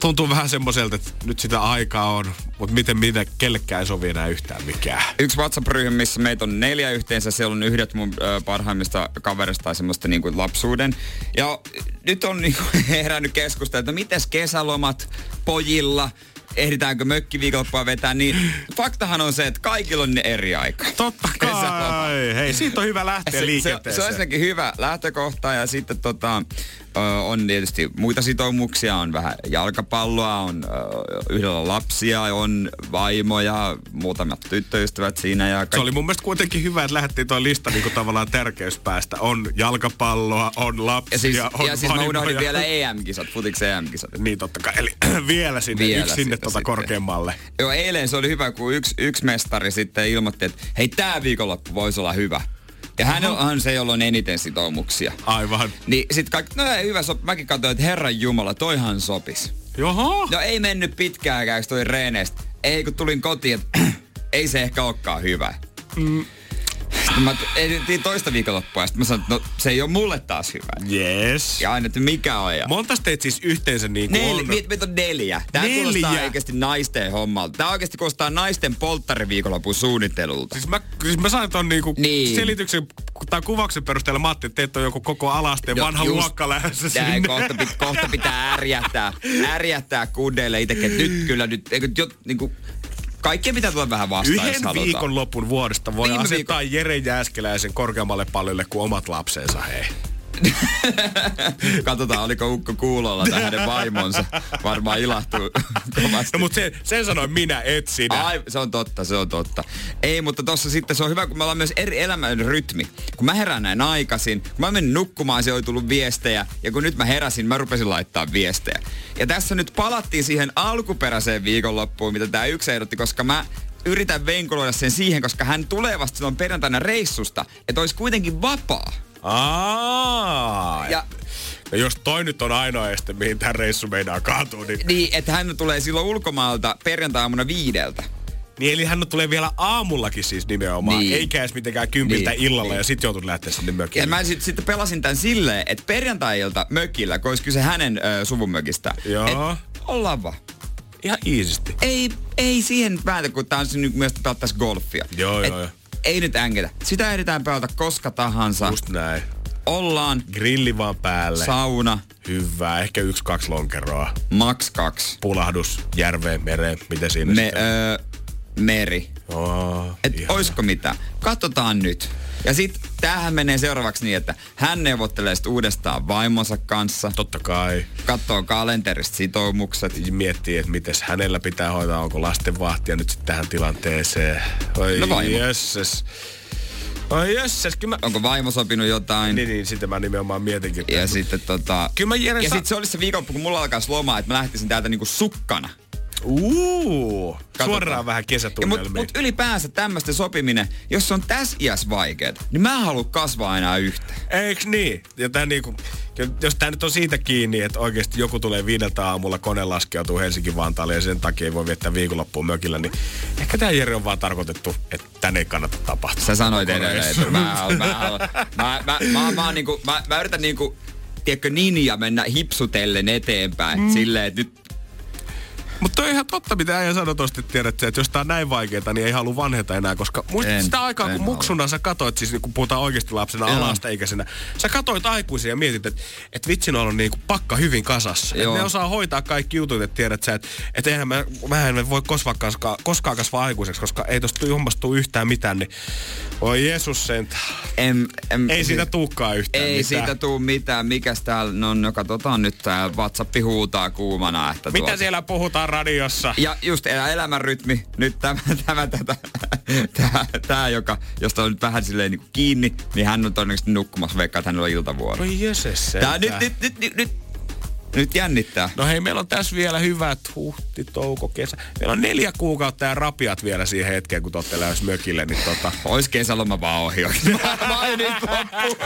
tuntuu vähän semmoiselta, että nyt sitä aikaa on, mutta miten, miten kellekään ei sovi enää yhtään mikään. Yksi WhatsApp-ryhmä, missä meitä on neljä yhteensä. Siellä on yhdet mun ö, parhaimmista kaverista tai semmoista niinku lapsuuden. Ja nyt on niinku [laughs] herännyt keskustelu, että mites kesälomat pojilla, ehditäänkö mökkiviikonloppua vetää, niin faktahan on se, että kaikilla on ne eri aika. Totta Kesäloma. kai. Hei, siitä on hyvä lähteä Se, se, se liikenteeseen. on ensinnäkin hyvä lähtökohta ja sitten tota, on tietysti muita sitoumuksia, on vähän jalkapalloa, on yhdellä lapsia, on vaimoja, muutamat tyttöystävät siinä ja Se oli mun mielestä kuitenkin hyvä, että lähdettiin tuo lista niin kuin tavallaan tärkeyspäästä. On jalkapalloa, on lapsia, ja siis, on ja siis mä unohdin vielä EM-kisat, futiksen EM-kisat. Niin totta kai. Eli [clears throat] vielä sinne, Vielä yksi sinne tuota korkeammalle. Joo, eilen se oli hyvä, kun yksi, yksi mestari sitten ilmoitti, että hei, tää viikonloppu voisi olla hyvä. Ja hän on se, jolla on eniten sitoumuksia. Aivan. Niin sit kaikki, no ei hyvä sop. Mäkin katsoin, että herran jumala, toihan sopis. Joho. No ei mennyt pitkäänkään, kun tuli reeneistä. Ei kun tulin kotiin, että [clears throat] ei se ehkä olekaan hyvä. Mm. Sitten mä ehdittiin toista viikonloppua ja sitten mä sanoin, että no se ei ole mulle taas hyvä. Yes. Ja aina, että mikä on. Ja Monta teet siis yhteensä niin kuin Nel, on? meitä, on neljä. Tää Neljä? kuulostaa oikeasti naisten hommalta. Tää oikeasti kuulostaa naisten polttariviikonlopun suunnittelulta. Siis mä, siis mä sain ton niinku Niin. selityksen tai kuvauksen perusteella. Mä ajattelin, että teet on joku koko alasteen Joo, vanha just luokka lähdössä Näin, sinne. kohta, pit, kohta pitää ärjättää, [laughs] ärjättää kundeille itsekin, nyt kyllä nyt, eikö, jo, niinku, kaikkien pitää tulla vähän vastaan, Yhden viikon lopun vuodesta voi Viime asettaa Jere Jääskeläisen korkeammalle pallille kuin omat lapsensa, hei. [laughs] Katsotaan, oliko Ukko kuulolla tai hänen vaimonsa. Varmaan ilahtuu [laughs] kovasti. No mutta sen, sen sanoin minä, et sinä. Ai, se on totta, se on totta. Ei, mutta tossa sitten se on hyvä, kun me ollaan myös eri elämän rytmi. Kun mä herään näin aikaisin, kun mä menin nukkumaan, se oli tullut viestejä, ja kun nyt mä heräsin, mä rupesin laittaa viestejä. Ja tässä nyt palattiin siihen alkuperäiseen viikonloppuun, mitä tää yksi ehdotti, koska mä yritän venkuloida sen siihen, koska hän tulee vasta silloin perjantaina reissusta, että olisi kuitenkin vapaa. Aa, Ja ja, jos toi nyt on ainoa este, mihin tämä reissu meinaa kaatua, niin, niin, että hän tulee silloin ulkomaalta perjantai-aamuna viideltä. niin eli hän tulee vielä aamullakin siis nimenomaan, Niin. eikä edes mitenkään kympiltä Niin, illalla niin. ja sitten joutunut lähteä sinne mökille. Ja mä sit, sitten pelasin tämän silleen, että perjantai-ilta mökillä, kun olisi kyse hänen ö, suvun mökistä. Joo. Et ollaan vaan. Ihan iisisti. Ei, ei siihen päätä, kun tää on se nyt myös pelattaisi golfia. Joo, joo, joo. Ei nyt änketä. Sitä ehditään pelata koska tahansa. Just näin. Ollaan Grilli vaan päälle. sauna, Hyvä. Ehkä yksi, kaksi lonkeroa. max kaksi. Pulahdus järveen, mereen. Miten siinä Me, sitten? ö, meri. Oh, Et ihana. oisko mitä? Katsotaan nyt. Ja sit tämähän menee seuraavaksi niin, että hän neuvottelee sit uudestaan vaimonsa kanssa. Totta kai. Katsoo kalenterista sitoumukset. Miettii, että miten hänellä pitää hoitaa, onko lastenvahtia nyt sitten tähän tilanteeseen. Oi No vaimo. jösses. Oi jösses, kyllä mä... Onko vaimo sopinut jotain? Niin, niin, sitä mä nimenomaan mietinkin. Ja sitten tota... Kyllä mä Jere Ja sitten se olisi se viikonloppu, kun mulla alkaisi lomaa, että mä lähtisin täältä niinku sukkana. Uuu, Katsotaan. suoraan vähän kesätunnelmiin. mut, mut ylipäänsä tämmöistä sopiminen, jos se on tässä iässä vaikeet, niin mä en halua kasvaa enää yhtä. Eiks niin? Ja tää niinku, jos tää nyt on siitä kiinni, että oikeasti joku tulee viideltä aamulla, kone laskeutuu Helsinki-Vantaalle ja sen takia ei voi viettää viikonloppuun mökillä, niin ehkä tää Jere on vaan tarkoitettu, että tän ei kannata tapahtua. Sä sanoit edelleen, että mä, mä, mä, mä, mä, mä, niinku, mä, mä yritän niinku, tiedätkö, ninja mennä hipsutellen eteenpäin. Mm. Silleen, että nyt Mutta on ihan totta, mitä äijä sanoi tosta, että tiedät, että jos tää on näin vaikeeta, niin ei halua vanheta enää, koska muistat En, sitä aikaa, en kun muksuna sä katoit, siis kun puhutaan oikeasti lapsena, Joo. alasta ikäisenä, sä katoit aikuisia ja mietit, että, että vitsi, ne on niinku pakka hyvin kasassa. Että Joo. ne osaa hoitaa kaikki jutut, että tiedät sä, että, että eihän mä, mä en voi koskaan, kasvaa, koskaan kasvaa aikuiseksi, koska ei tosta hommasta tuu yhtään mitään, niin voi Jeesus sen. Em, em, Ei siitä siis- tuukkaa yhtään Ei mitään. siitä tuu mitään. Mikäs täällä, no, no katsotaan nyt tää WhatsApp huutaa kuumana. Että Mitä tuota- siellä puhutaan radiossa? Ja just elä elämänrytmi, nyt tämä, [laughs] tämä, tämä, tämä, tämä joka, josta on nyt vähän silleen niin kiinni, niin hän on todennäköisesti nukkumassa, veikkaa, että hänellä on iltavuoro. Voi jöses Tää nyt, nyt, nyt, nyt, nyt, nyt jännittää. No hei, meillä on tässä vielä hyvät huhti, touko, kesä. Meillä on neljä kuukautta ja rapiat vielä siihen hetkeen, kun te olette lähes mökille, niin tota... Ois kesäloma vaan ohi. [laughs] Mainit loppu.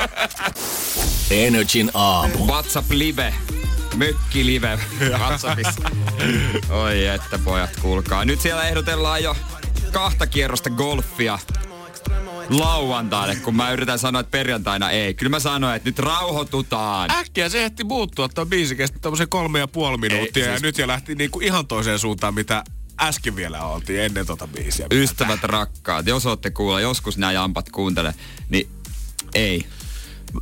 Energin aamu. WhatsApp live. Mökki live WhatsAppissa. [laughs] Oi että pojat, kuulkaa. Nyt siellä ehdotellaan jo kahta kierrosta golfia lauantaille, kun mä yritän sanoa, että perjantaina ei. Kyllä mä sanoin, että nyt rauhoitutaan. Äkkiä se ehti muuttua, tuo biisi kesti tämmöisen kolme ja puoli minuuttia Ei, ja siis- nyt jo lähti niinku ihan toiseen suuntaan, mitä äsken vielä oltiin ennen tota biisiä. Ystävät rakkaat, jos ootte kuulla, joskus nämä jampat kuuntele, niin ei.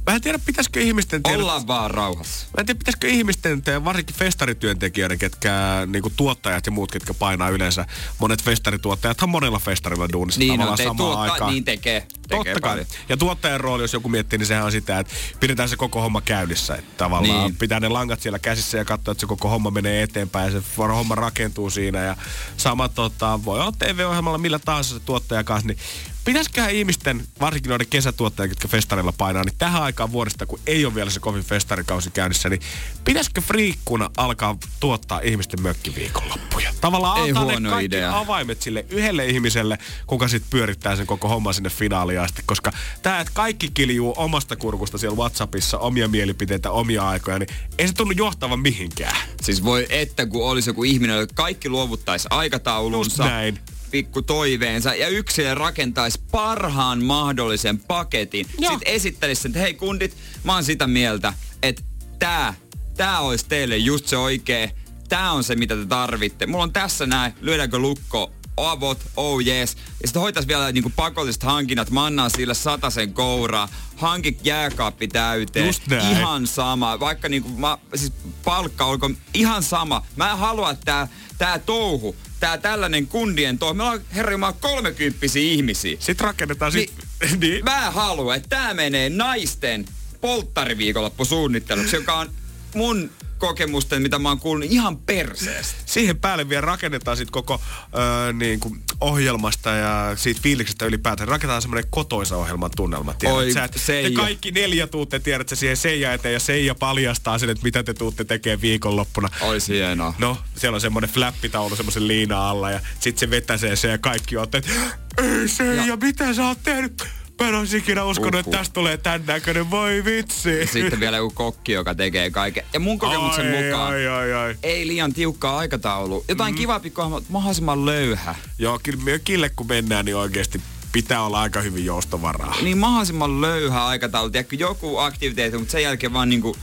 Mä en tiedä, pitäisikö ihmisten tehdä... Ollaan vaan rauhassa. Mä en tiedä, pitäisikö ihmisten, te- varsinkin festarityöntekijöiden, ketkä niinku tuottajat ja muut, ketkä painaa yleensä, monet festarituottajathan monella festarilla duunissa Niin, tavallaan on, te, samaan tuotta, aikaan. niin tekee. tekee Totta kai. Ja tuottajan rooli, jos joku miettii, niin sehän on sitä, että pidetään se koko homma käynnissä. Että tavallaan niin. pitää ne langat siellä käsissä ja katsoa, että se koko homma menee eteenpäin ja se homma rakentuu siinä. Ja sama tota, voi olla TV-ohjelmalla millä tahansa se tuottaja kanssa, niin Pitäisiköhän ihmisten, varsinkin noiden kesätuottajien, jotka festarilla painaa, niin tähän aikaan vuodesta, kun ei ole vielä se kovin festarikausi käynnissä, niin pitäisikö friikkuna alkaa tuottaa ihmisten mökkiviikonloppuja? Tavallaan Ei antaa ne kaikki idea. avaimet sille yhdelle ihmiselle, kuka sitten pyörittää sen koko homman sinne finaaliin asti. Koska tämä, että kaikki kiljuu omasta kurkusta siellä Whatsappissa, omia mielipiteitä, omia aikoja, niin ei se tunnu johtavan mihinkään. Siis voi että kun olisi joku ihminen, joka kaikki luovuttaisi aikataulunsa, Just näin. Pikku toiveensa ja yksilö rakentaisi parhaan mahdollisen paketin. Joo. Sitten esittelisi sen, että hei kundit, mä oon sitä mieltä, että tää, tää olisi teille just se oikee, tää on se mitä te tarvitte. Mulla on tässä näin, lyödäänkö lukko, avot, oh yes. Ja sitten hoitaisi vielä niinku pakolliset hankinnat, mannaa sille sen kouraa, hanki jääkaappi täyteen. Just näin. Ihan sama, vaikka niinku, mä, siis palkka olkoon ihan sama. Mä en halua, että tää, tää touhu, tää tällainen kundien touhu, me ollaan herra Jumala kolmekymppisiä ihmisiä. Sitten rakennetaan sit... Niin. [laughs] niin. Mä en halua, että tää menee naisten polttariviikonloppusuunnitteluksi, joka on mun kokemusten, mitä mä oon kuullut, ihan perseestä. Siihen päälle vielä rakennetaan sit koko öö, niin kuin ohjelmasta ja siitä fiiliksestä ylipäätään. Rakennetaan semmoinen kotoisa ohjelman tunnelma. Tiedät, Oi, sä, että te Seija. kaikki neljä tuutte, tiedät sä siihen Seija eteen ja Seija paljastaa sen, että mitä te tuutte tekemään viikonloppuna. Ois hienoa. No, siellä on semmoinen flappitaulu semmoisen liina alla ja sit se vetäsee se ja kaikki on, että ei Seija, Ja- mitä sä oot tehnyt? Mä en olisi ikinä uskonut, että Uhu. tästä tulee tän näköinen, voi vitsi. Sitten vielä joku kokki, joka tekee kaiken. Ja mun kokemuksen ai, mukaan Ai, ai, ai. ei liian tiukkaa aikataulu. Jotain mm. kivaa pikkua, mutta mahdollisimman löyhä. Joo, kyllä mökille kun mennään, niin oikeasti pitää olla aika hyvin joustovaraa. Niin mahdollisimman löyhä aikataulu. Tiedätkö, joku aktiviteetti, mutta sen jälkeen vaan niinku...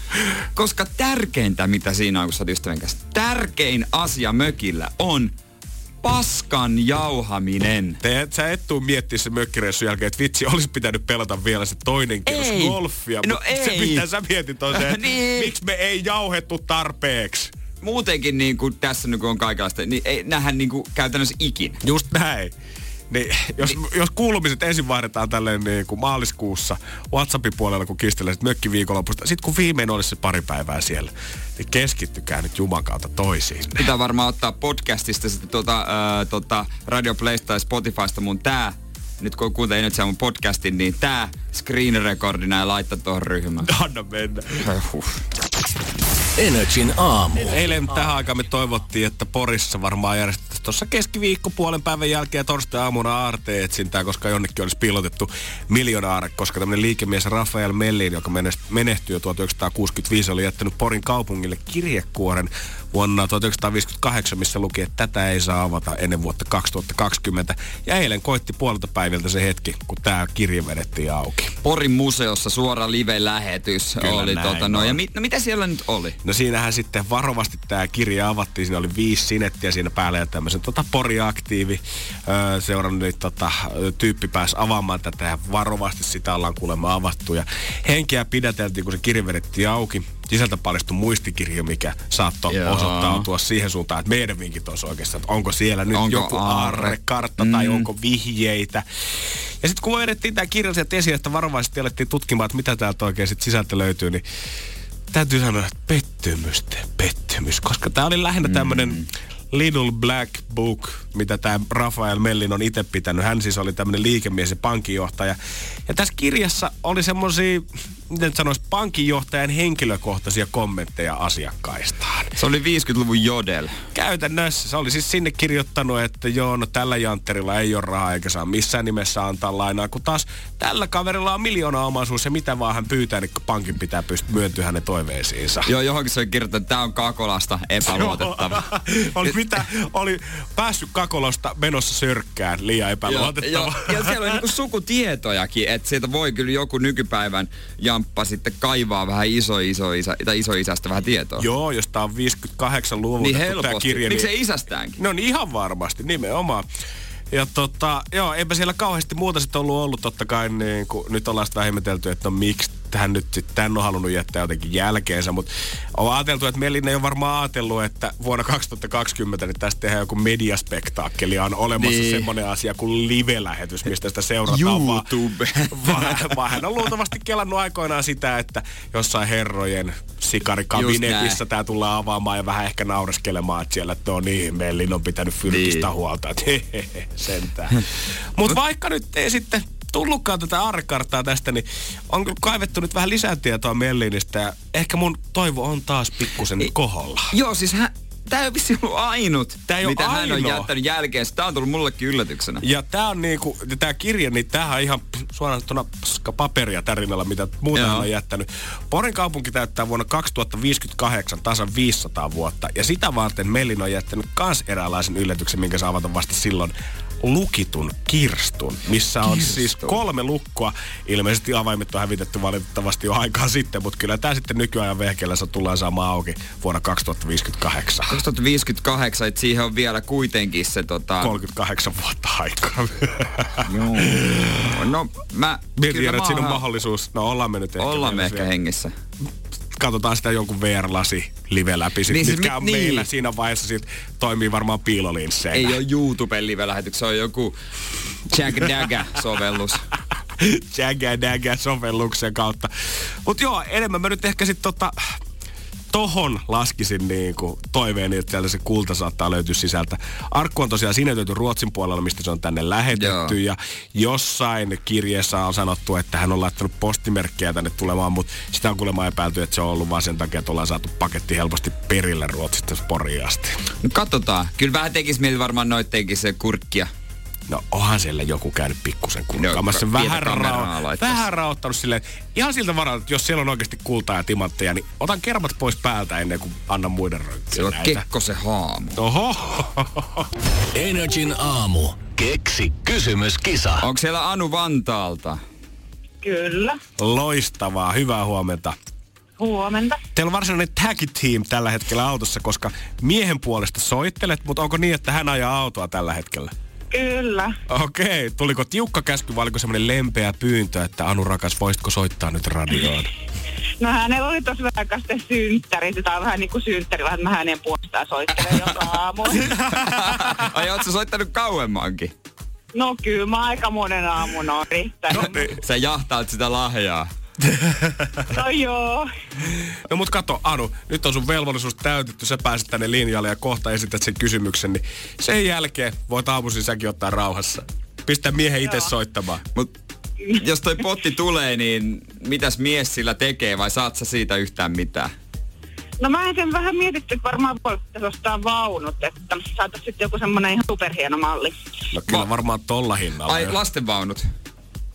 Koska tärkeintä, mitä siinä on, kun sä oot ystävän kanssa, tärkein asia mökillä on paskan jauhaminen. Te, sä et tuu miettiä se mökkireissun jälkeen, että vitsi, olisi pitänyt pelata vielä se toinen kierros Ei. golfia. No mutta Se, ei. mitä sä mietit on se, [laughs] että Niin. miksi me ei jauhettu tarpeeksi. Muutenkin niin kuin tässä kuin on kaikenlaista, niin ei nähdä niin kuin käytännössä ikinä. Just näin. Niin, jos, niin. jos kuulumiset ensin vaihdetaan tälleen niin kuin maaliskuussa WhatsAppin puolella, kun kistellään sit mökkiviikonlopusta, sitten kun viimein olisi se pari päivää siellä, niin keskittykää nyt Juman kautta toisiin. Pitää varmaan ottaa podcastista sitten tuota, ää, tota Radio Playsta tai Spotifysta mun tää, nyt kun kuuntelee nyt mun podcastin, niin tää screen recordi näin laittaa tuohon ryhmään. Anna mennä. Huh. Energin aamu. Eilen tähän aikaan me toivottiin, että Porissa varmaan järjestetään sitten tuossa keskiviikko puolen päivän jälkeen torstai-aamuna aarteen etsintää, koska jonnekin olisi piilotettu miljonaaret, koska tämmöinen liikemies Rafael Mellin, joka menehtyi jo 1965, oli jättänyt Porin kaupungille kirjekuoren vuonna 1958, missä luki, että tätä ei saa avata ennen vuotta 2020. Ja eilen koitti puolelta päiviltä se hetki, kun tämä kirja vedettiin auki. Porin museossa suora live-lähetys Kyllä oli. näin Tota, no, ja mit, no, mitä siellä nyt oli? No siinähän sitten varovasti tämä kirja avattiin. Siinä oli viisi sinettiä siinä päällä ja tämmöisen tota, poriaktiivi öö, seurannut niin, tota, tyyppi pääsi avaamaan tätä ja varovasti sitä ollaan kuulemma avattu. Ja henkeä pidäteltiin, kun se kirja vedettiin auki. Sisältä paljastui muistikirja, mikä saattoi Joo. osoittautua siihen suuntaan, että meidän vinkit olisi oikeastaan, että onko siellä nyt Onko joku aarre? aarrekartta tai onko vihjeitä. Ja sitten kun vedettiin tämä kirja sieltä esiin, että varovaisesti alettiin tutkimaan, että mitä täältä oikein sit sisältö löytyy, niin täytyy sanoa, että pettymystä, pettymys, koska tämä oli lähinnä tämmöinen Little Black Book, mitä tämä Rafael Mellin on itse pitänyt. Hän siis oli tämmöinen liikemies ja pankinjohtaja. Ja tässä kirjassa oli semmoisia, miten nyt sanoisi, pankinjohtajan henkilökohtaisia kommentteja asiakkaistaan. Se oli 50-luvun jodel. Käytännössä se oli siis sinne kirjoittanut, että joo, no tällä jantterilla ei ole rahaa eikä saa missään nimessä antaa lainaa, kun taas tällä kaverilla on miljoona omaisuus ja mitä vaan hän pyytää, niin pankin pitää pystyä myöntyä hänen toiveisiinsa. Joo, johonkin se on kirjoittanut, että tämä on Kakolasta epäluotettava. [laughs] oli mitä, oli päässyt kakolosta menossa sörkkään, liian epäluotettava. joo, ja siellä on niinku sukutietojakin, että sieltä voi kyllä joku nykypäivän jamppa sitten kaivaa vähän iso, iso, isä, tai iso isästä vähän tietoa. Joo, jos tää on 58 luvulta Niin helposti. kirja, Miksi niin, se isästäänkin? No niin ihan varmasti, nimenomaan. Ja tota, joo, eipä siellä kauheasti muuta sitten ollut ollut totta kai, niin kuin, nyt ollaan sitä vähän ihmetelty, että no miksi tähän nyt sitten tän on halunnut jättää jotenkin jälkeensä, mutta on ajateltu, että Mellin ei ole varmaan ajatellut, että vuonna 2020 niin tästä tehdään joku mediaspektaakkeli on olemassa Niin. niin. semmoinen asia kuin live-lähetys, mistä sitä seurataan vaan- YouTube. [laughs] vaan, vaan hän on luultavasti kelannut aikoinaan sitä, että jossain herrojen sikarikabinetissa tämä tullaan avaamaan ja vähän ehkä naureskelemaan, että siellä, että no niin, Mellin on pitänyt fyrkistä Niin. huolta, että [laughs] sentään. [laughs] Mutta vaikka nyt ei sitten tullutkaan tätä arkartaa tästä, niin on kyllä kaivettu nyt vähän lisää tietoa Mellinistä ja ehkä mun toivo on taas pikkusen koholla. Joo, siis hän, Tämä ei ole vissi ollut ainut, Tää ei mitä hän on ainoa. jättänyt jälkeen. Tämä on tullut mullekin yllätyksenä. Ja tää on niinku, tää kirja, niin tämähän on ihan suoraan sanottuna paperia tärinällä, mitä muuta hän on jättänyt. Porin kaupunki täyttää vuonna 2058 tasan 500 vuotta. Ja sitä varten Mellin on jättänyt kans eräänlaisen yllätyksen, minkä saa avata vasta silloin lukitun kirstun, missä on Kirstu. siis kolme lukkoa. Ilmeisesti avaimet on hävitetty valitettavasti jo aikaa [laughs] sitten, mutta kyllä tämä sitten nykyajan vehkeellä tullaan saamaan auki vuonna 2058. 2058, että siihen on vielä kuitenkin se tota... 38 vuotta aikaa. [laughs] Joo. No mä... Mietin, että siinä on mahdollisuus. No ollaan me nyt ehkä. Ollaan me ehkä hengissä. Katsotaan sitä jonkun VR-lasi live läpi. Sit, Niin, siis mitkä mi- on niin. meillä siinä vaiheessa. Siitä toimii varmaan piilolinsseinä. Ei ole YouTuben live-lähetys, se on joku Jack Daga-sovellus. [laughs] Jagga Dagga sovelluksen kautta. Mutta joo, enemmän mä nyt ehkä sitten tota, tohon laskisin niinku toiveeni, että sieltä se kulta saattaa löytyä sisältä. Arkku on tosiaan sinetöity Ruotsin puolella, mistä se on tänne lähetetty. Joo. Ja jossain kirjeessä on sanottu, että hän on laittanut postimerkkejä tänne tulemaan, mutta sitä on kuulemma epäilty, että se on ollut vaan sen takia, että ollaan saatu paketti helposti perille Ruotsista Poriin asti. No katsotaan. Kyllä vähän tekis mieli varmaan noittenkin se kurkkia. No onhan siellä joku käynyt pikkusen kurkkaamassa. No, vähän, laittaisi. vähän raottanut silleen, ihan siltä varalta, että jos siellä on oikeasti kultaa ja timantteja, niin otan kermat pois päältä ennen kuin annan muiden rönkkiä Se on näitä. Kekkosen haamu. Oho. Energin aamu. Keksi kysymyskisa. Onko siellä Anu Vantaalta? Kyllä. Loistavaa, hyvää huomenta. Huomenta. Teillä on varsinainen tag team tällä hetkellä autossa, koska miehen puolesta soittelet, mutta onko niin, että hän ajaa autoa tällä hetkellä? Kyllä. Okei, tuliko tiukka käsky vai oliko semmoinen lempeä pyyntö, että Anu rakas, voisitko soittaa nyt radioon? [laughs] No hänellä oli tossa vähän sitten synttäri. Sitä on vähän niin kuin synttäri, vähän mä hänen puolestaan soittelen joka [laughs] aamu. [laughs] Ai ootko sä soittanut kauemmankin? No kyllä mä aika monen aamun on riittänyt. No niin. Sä jahtaat sitä lahjaa. No joo. No mut kato, Anu, nyt on sun velvollisuus täytetty, sä pääset tänne linjalle ja kohta esität sen kysymyksen, niin sen jälkeen voit aamuisin säkin ottaa rauhassa. Pistä miehen itse soittamaan. Mut jos toi potti tulee, niin mitäs mies sillä tekee vai saat sä siitä yhtään mitään? No mä ensin vähän mietitty, että varmaan voisi ostaa vaunut, että saataisiin sitten joku semmoinen ihan superhieno malli. No kyllä varmaan tolla hinnalla. Ai, lastenvaunut.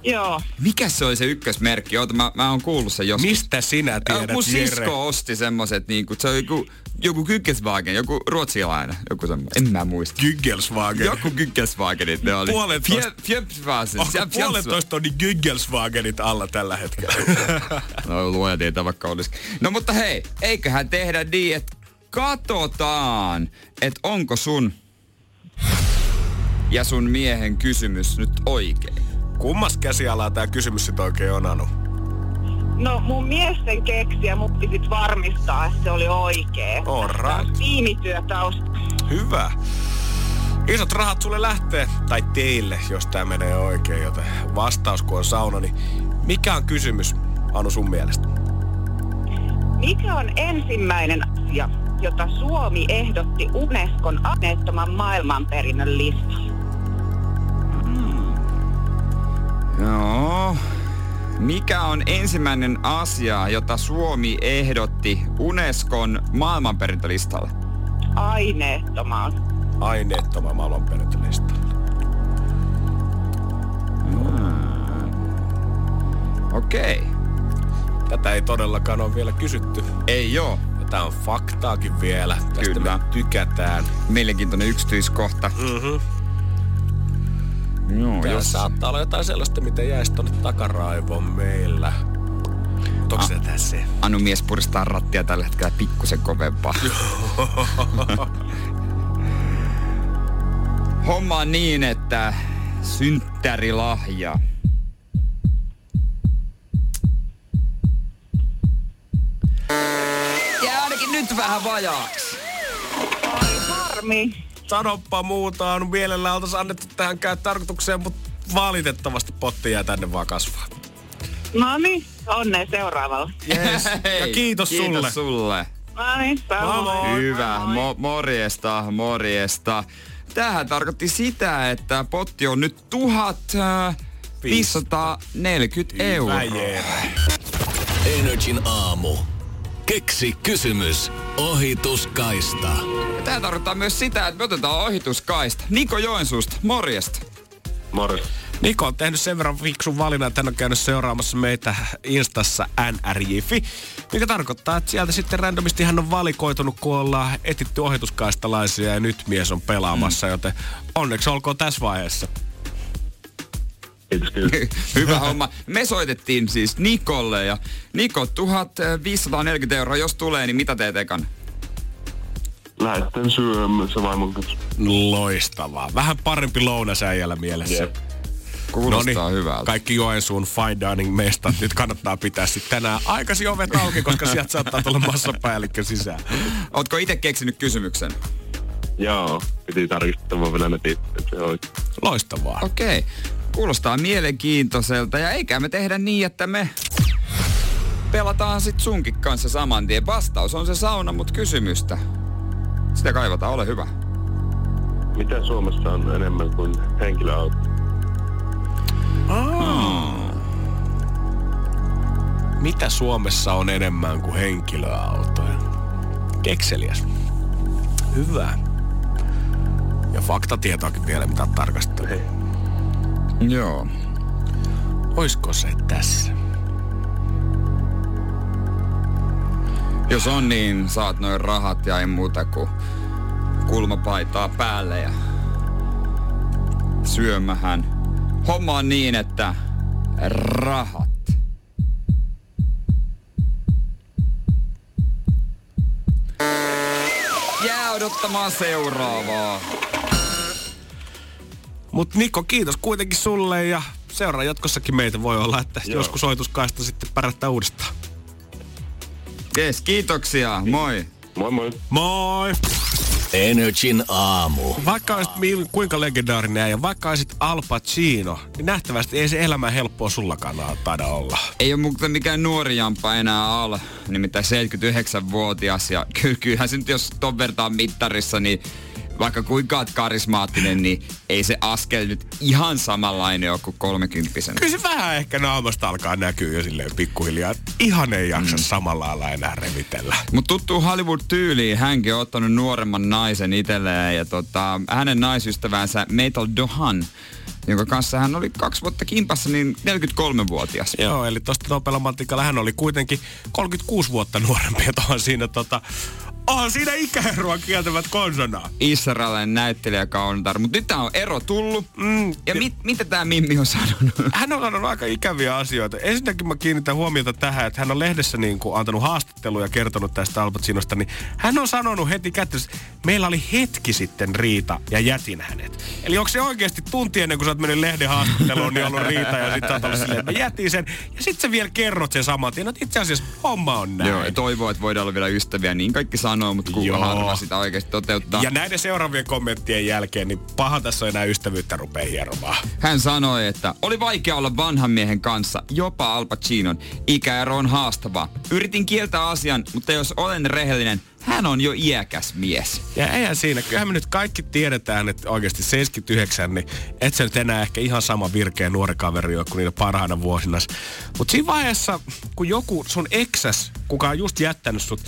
Joo. Mikä se oli se ykkösmerkki? Oota, mä, mä oon kuullut sen joskus. Mistä sinä Äh, tiedät, Mun Jere? sisko osti semmoset niinku, se on joku, joku Kykkeswagen, joku ruotsialainen, joku semmoinen, en mä muista. Gyggelswagen. Joku Kykkeswagenit ne oli. Puolentoista- Fjäpsvasen. puolentoista tonni Gyggelswagenit alla tällä hetkellä? [laughs] No luoja tietää vaikka olisi. No mutta hei, eiköhän tehdä niin, että katsotaan, että onko sun ja sun miehen kysymys nyt oikein. Kummas käsialaa tää kysymys sit oikein on, Anu? No mun mies sen keksi ja mun piti sit varmistaa, että se oli oikee. All on right. tiimityö. Hyvä. Isot rahat sulle lähtee, tai teille, jos tää menee oikein, joten vastaus kun on sauna, niin mikä on kysymys, Anu sun mielestä? Mikä on ensimmäinen asia, jota Suomi ehdotti Unescon aineettoman maailmanperinnön listalle? Joo. Mikä on ensimmäinen asia, jota Suomi ehdotti Unescon maailmanperintölistalle? Aineettomaan. Aineettoman maailmanperintölistalla. Okei. Okay. Tätä ei todellakaan ole vielä kysytty. Ei joo. Tää on faktaakin vielä. Tästä Kyllä. me tykätään. Mielenkiintoinen yksityiskohta. Mm-hmm. Joo, Tää jos... saattaa olla jotain sellaista, mitä jäisi tonne takaraivoon meillä. Onko se tässä? Anu mies puristaa rattia tällä hetkellä pikkusen kovempaa. [laughs] Homma on niin, että synttärilahja. Jää ainakin nyt vähän vajaaksi. Ai harmi. Sanoppa muuta on mielellään oltaisiin annettu tähän käy tarkoitukseen, mutta valitettavasti potti jää tänne vaan kasvaa. No niin, onnea seuraavalla. Yes. [laughs] ja kiitos, kiitos sulle. sulle. No niin, Moi moi. Hyvä, mo- morjesta, morjesta. Tämähän tarkoitti sitä, että potti on nyt 1540 euroa. Hyvä Jere. Energin aamu. Keksi kysymys. Ohituskaista. Tämä tarkoittaa myös sitä, että me otetaan ohituskaista. Niko Joensuusta, morjesta. Morjes. Niko on tehnyt sen verran fiksun valinnan, että hän on käynyt seuraamassa meitä Instassa nrj.fi, mikä tarkoittaa, että sieltä sitten randomisti hän on valikoitunut, kun ollaan etitty ohituskaistalaisia ja nyt mies on pelaamassa, joten onneksi olkoon tässä vaiheessa. Kiitos, kiitos. Hyvä homma. Me soitettiin siis Nikolle ja Niko, 1540 euroa, jos tulee, niin mitä teet ekana? Lähetten syömässä vaimon kanssa. Loistavaa. Vähän parempi lounasäijällä mielessä. Jep. Kuulostaa Noniin, hyvältä. kaikki Joensuun fine dining mestat nyt kannattaa pitää sitten tänään aikaisin ovet auki, koska sieltä saattaa tulla massapäällikkö sisään. Ootko itse keksinyt kysymyksen? Joo, piti tarkistaa vielä netin, että se oikein. Loistavaa. Okei. Okay. Kuulostaa mielenkiintoiselta ja eikä me tehdä niin, että me pelataan sit sunkin kanssa saman tien. Vastaus on se sauna, mutta kysymystä. Sitä kaivataan, ole hyvä. Mitä Suomessa on enemmän kuin henkilöauto? Mitä Suomessa on enemmän kuin henkilöautoja? Kekseliäs. Hyvä. Ja faktatietoakin vielä, mitä tarkastaa. Joo. Oisko se tässä? Jos on niin, saat noin rahat ja ei muuta kuin kulmapaitaa päälle ja syömähän. Homma on niin, että rahat. Jää odottamaan seuraavaa. Mut Niko, kiitos kuitenkin sulle ja seuraa jatkossakin meitä. Voi olla, että Joo. joskus soituskaista sitten pärättää uudestaan. Yes, kiitoksia. Moi. Moi moi. Moi! Energin aamu. Vaikka olisit kuinka legendaarinen ja vaikka olisit Al Pacino, niin nähtävästi ei se elämä helppoa sullakaan taida olla. Ei ole muuten mikään nuori jampa enää al, nimittäin 79-vuotias. Ja ky- kyllähän se nyt jos ton vertaan mittarissa, niin vaikka kuinka oot karismaattinen, niin ei se askel nyt ihan samanlainen ole kuin kolmekymppisenä. Kyllä se vähän ehkä naamasta alkaa näkyä jo silleen pikkuhiljaa. Ihan ei jaksa mm. samalla lailla enää revitellä. Mutta tuttuu Hollywood-tyyliin, hänkin on ottanut nuoremman naisen itselleen ja tota, hänen naisystävänsä Metal Dohan jonka kanssa hän oli kaksi vuotta kimpassa, niin 43-vuotias. Joo, eli tuosta nopealla hän oli kuitenkin 36 vuotta nuorempi, että siinä tota, on siinä ikäeroa kieltävät konsonaa. Israelin näyttelijä Kauntar. Mutta nyt tää on ero tullut. Mm, ja mit, mitä tämä Mimmi on sanonut? [laughs] Hän on sanonut aika ikäviä asioita. Ensinnäkin mä kiinnitän huomiota tähän, että hän on lehdessä niin kuin antanut haastatteluja ja kertonut tästä Al Pacinosta, niin hän on sanonut heti kättelyssä, meillä oli hetki sitten riita ja jätin hänet. Eli onko se oikeasti tunti ennen kuin sä oot mennyt lehden haastatteluun, niin ollut riita ja sitten sä oot silleen, että mä jätin sen. Ja sitten sä vielä kerrot sen saman tien, että itse asiassa homma on näin. Joo, ja toivoo, että voidaan olla vielä ystäviä, niin kaikki saa sanoo, mutta kuinka harva sitä oikeasti toteuttaa. Ja näiden seuraavien kommenttien jälkeen, niin paha tässä on enää ystävyyttä rupeaa hieromaan. Hän sanoi, että oli vaikea olla vanhan miehen kanssa, jopa Al Pacinon. Ikäero on haastavaa. Yritin kieltää asian, mutta jos olen rehellinen, hän on jo iäkäs mies. Ja eihän siinä. Kyllähän me nyt kaikki tiedetään, että oikeasti 79, niin et sä nyt enää ehkä ihan sama virkeä nuori kaveri kuin niitä parhaina vuosina. Mutta siinä vaiheessa, kun joku sun eksäs, kuka on just jättänyt sut,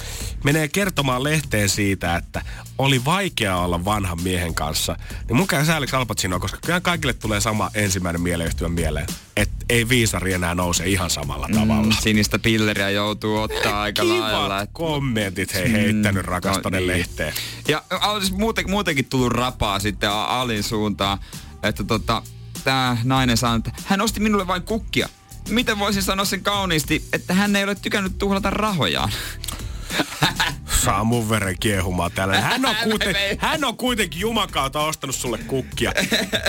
menee kertomaan lehteen siitä, että oli vaikea olla vanhan miehen kanssa, niin mun käy sääliksi Al koska kyllä kaikille tulee sama ensimmäinen mieleyhtymä mieleen, että ei viisari enää nouse ihan samalla tavalla. Mm, sinistä pilleriä joutuu ottaa aika Kivat lailla. kommentit hei heittänyt mm, rakastanen no, niin. lehteen. Ja olisi muuten, muutenkin tullut rapaa sitten Alin suuntaan, että tota, tämä nainen sanoi, että hän osti minulle vain kukkia. Miten voisin sanoa sen kauniisti, että hän ei ole tykännyt tuhlata rahojaan? [laughs] saa mun veren kiehumaan täällä. Hän on, kuiten, hän on kuitenkin Jumakaalta ostanut sulle kukkia.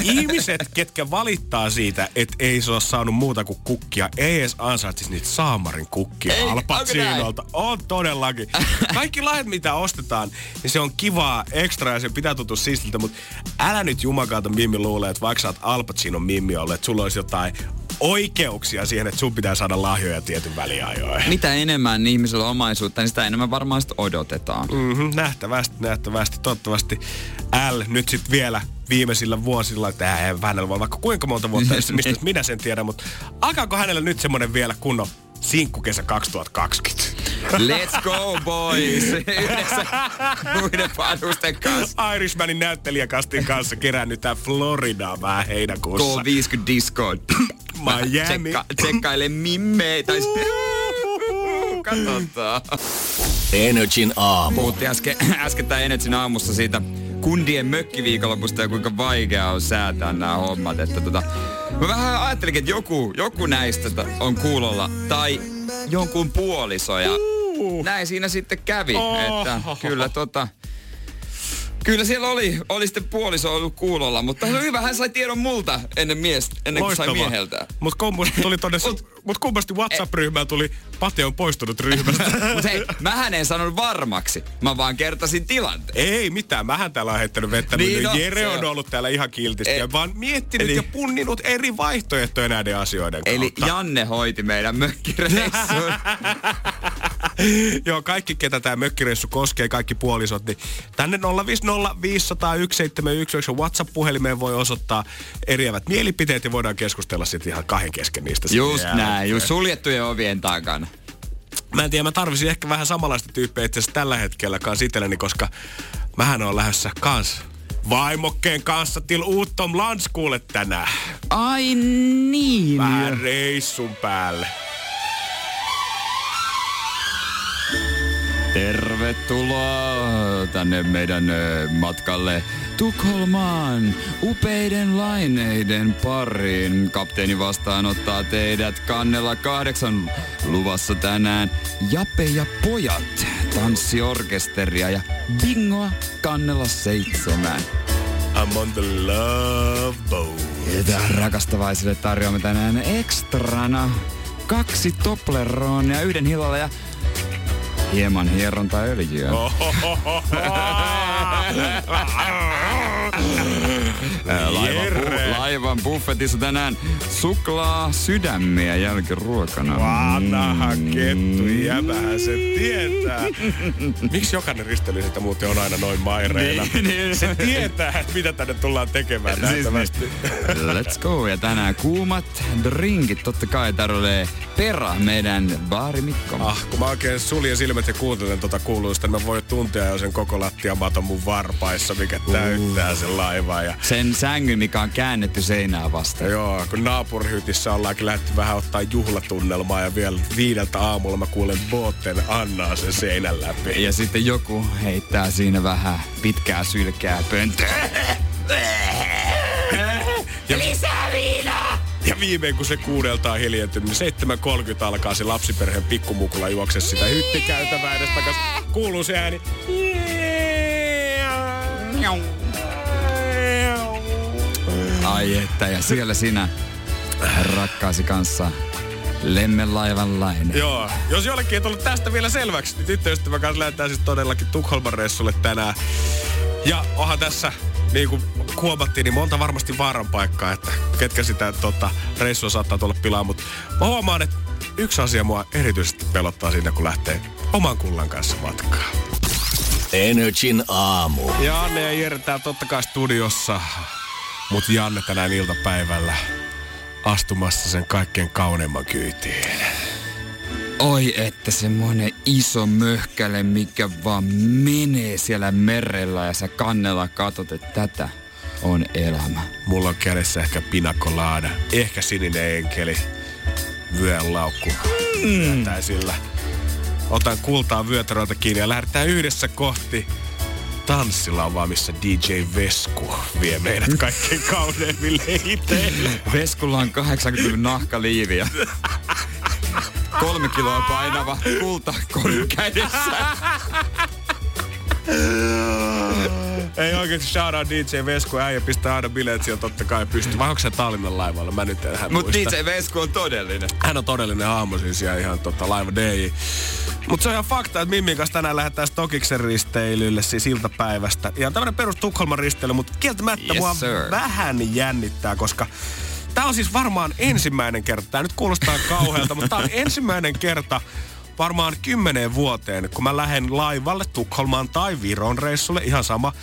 Ihmiset, ketkä valittaa siitä, että ei se ole saanut muuta kuin kukkia, ei edes ansaitsisi niitä saamarin kukkia Alpacinolta. On todellakin. Kaikki lahjat, mitä ostetaan, niin se on kivaa, ekstra ja se pitää tuntua siistiltä, mutta älä nyt Jumakaalta Mimmi luulee, että vaikka sä oot Al Pacinon Mimmi ollut, että sulla olisi jotain oikeuksia siihen, että sun pitää saada lahjoja tietyn väliajoin. Mitä enemmän ihmisellä on omaisuutta, niin sitä enemmän varmaan sitä odotetaan. Mm-hmm, nähtävästi, nähtävästi. Toivottavasti L nyt sitten vielä viimeisillä vuosilla, että ei hänellä voi vaikka kuinka monta vuotta, [laughs] mistä minä sen tiedän, mutta alkaako hänellä nyt semmoinen vielä kunnon sinkkukesä 2020? Let's go boys! Yhdessä muiden panusten kanssa. Irishmanin näyttelijäkastin kanssa kerännyt tää Floridaa vähän heinäkuussa. K50 Discord. Miami. Tsekka, tsekkaile mimmeitä. Katsotaan. Energin aamu. Puhuttiin äsken, äsken tämän Energin aamussa siitä kundien mökkiviikonlopusta ja kuinka vaikea on säätää nämä hommat. Että tota, mä vähän ajattelin, että joku, joku näistä on kuulolla tai jonkun puoliso ja näin siinä sitten kävi. Että kyllä tota, Kyllä siellä oli, oli sitten puoliso ollut kuulolla, mutta hyvä, hän sai tiedon multa ennen, mies, ennen kuin sai mieheltä. Mutta kummasti tuli tonne, mut kummasti WhatsApp-ryhmään tuli, Pate on poistunut ryhmästä. [laughs] mutta hei, mähän en sanonut varmaksi, mä vaan kertasin tilanteen. Ei mitään, mähän täällä on heittänyt vettä, niin no, Jere on ollut täällä ihan kiltisti e- vaan miettinyt eli, ja punninut eri vaihtoehtoja näiden asioiden kautta. Eli Janne hoiti meidän mökkireissun. [laughs] [laughs] Joo, kaikki ketä tämä mökkireissu koskee, kaikki puolisot, niin tänne 050501711 WhatsApp-puhelimeen voi osoittaa eriävät mielipiteet ja voidaan keskustella sitten ihan kahden kesken niistä. Just näin, just suljettujen ovien takana. Mä en tiedä, mä tarvisin ehkä vähän samanlaista tyyppiä itse asiassa tällä hetkellä kanssa itselleni, koska mähän on lähdössä kans vaimokkeen kanssa til uuttom lanskuulle tänään. Ai niin. Vähän reissun päälle. Tervetuloa tänne meidän matkalle Tukholmaan upeiden laineiden pariin. Kapteeni vastaanottaa teidät kannella kahdeksan luvassa tänään. Jape ja pojat, tanssiorkesteria ja bingoa kannella seitsemän. I'm on the love boat. Ja rakastavaisille tarjoamme tänään ekstrana kaksi Tobleronia yhden hilalla ja hieman hierontaöljyä. [laughs] Laivan, bu- laivan buffetissa tänään suklaa sydämiä jälkiruokana. Vanha Mm. kettu, jäbähän se tietää. [laughs] Miksi jokainen ristely sitä muuten on aina noin maireena? Niin, niin. Se tietää, että mitä tänne tullaan tekemään Siis nähtävästi. [laughs] Let's go. Ja tänään kuumat drinkit. Totta kai tarvitsee perä meidän baarimikko. Ah, kun mä oikein suljen silmät ja kuuntelen tota kuuluista, niin mä voin tuntea jo sen koko lattiamaton mun varpaissa, mikä täyttää sen laivan. Ja Sen sängyn, mikä on käännetty seinää vasten. Joo, kun naapurihytissä ollaankin lähdetty vähän ottaa juhlatunnelmaa ja vielä viideltä aamulla mä kuulen Booten Annaa sen seinän läpi. Ja sitten joku heittää siinä vähän pitkää sylkää pönttöä. Ja viimein kun se kuudelta on hiljentynyt, niin 7.30 alkaa se lapsiperheen pikkumukula juokse sitä hyttikäytävää edes takas. Kuuluu se ääni. Ai että, ja siellä sinä rakkaasi kanssa lemmenlaivan lainen. Joo, jos jollekin ei tullut tästä vielä selväksi, niin tyttöystävän kanssa lähdetään siis todellakin Tukholman reissulle tänään. Ja onhan tässä, niin kuin huomattiin, niin monta varmasti vaaran paikkaa, että ketkä sitä tota, reissua saattaa tulla pilaa. Mutta mä huomaan, että yksi asia mua erityisesti pelottaa siinä, kun lähtee oman kullan kanssa matkaan. Energin aamu. Ja Anne ja Jere täällä totta kai studiossa. Mutta Janne tänään iltapäivällä astumassa sen kaikkein kauneimman kyytiin. Oi että semmoinen iso möhkäle, mikä vaan menee siellä merellä ja sä kannella katot, että tätä on elämä. Mulla on kädessä ehkä pinakolada, ehkä sininen enkeli, vyön laukku. Mm. sillä. Otan kultaa vyötäröltä kiinni ja lähdetään yhdessä kohti tanssilavaa, missä DJ Vesku vie meidät kaikkein kauneimmille iteille. Veskulla on 80 nahkaliiviä. [laughs] Kolme kiloa painava kultakorju kädessä. Ei oikeesti shout out DJ Vesku, äijä pistää aina bileet siellä totta kai pysty. Vai onko se Tallinnan laivalla? Mä nyt en hän Mut muista. DJ Vesku on todellinen. Hän on todellinen hahmo siis ja ihan tota, laiva DJ. Mutta se on ihan fakta, että Mimmin kanssa tänään lähdetään Stokiksen risteilylle siis iltapäivästä. Ja tämmönen perus Tukholman risteily, mutta kieltämättä Yes, mua sir. vähän jännittää, koska tää on siis varmaan ensimmäinen kerta. Tää nyt kuulostaa kauhealta, mutta tää on ensimmäinen kerta varmaan kymmeneen vuoteen, kun mä lähden laivalle Tukholmaan tai Viron reissulle, ihan sama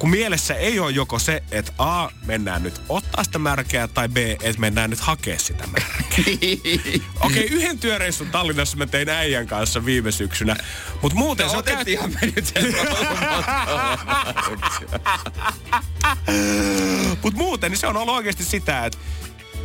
kun mielessä ei ole joko se, että A, mennään nyt ottaa sitä märkää, tai B, että mennään nyt hakea sitä märkää. [laughs] Okei, okay, yhden työreissun Tallinnassa mä tein äijän kanssa viime syksynä, mutta muuten No, se on otettiinhan me nyt sen [laughs] Mut muuten niin se on ollut oikeasti sitä, että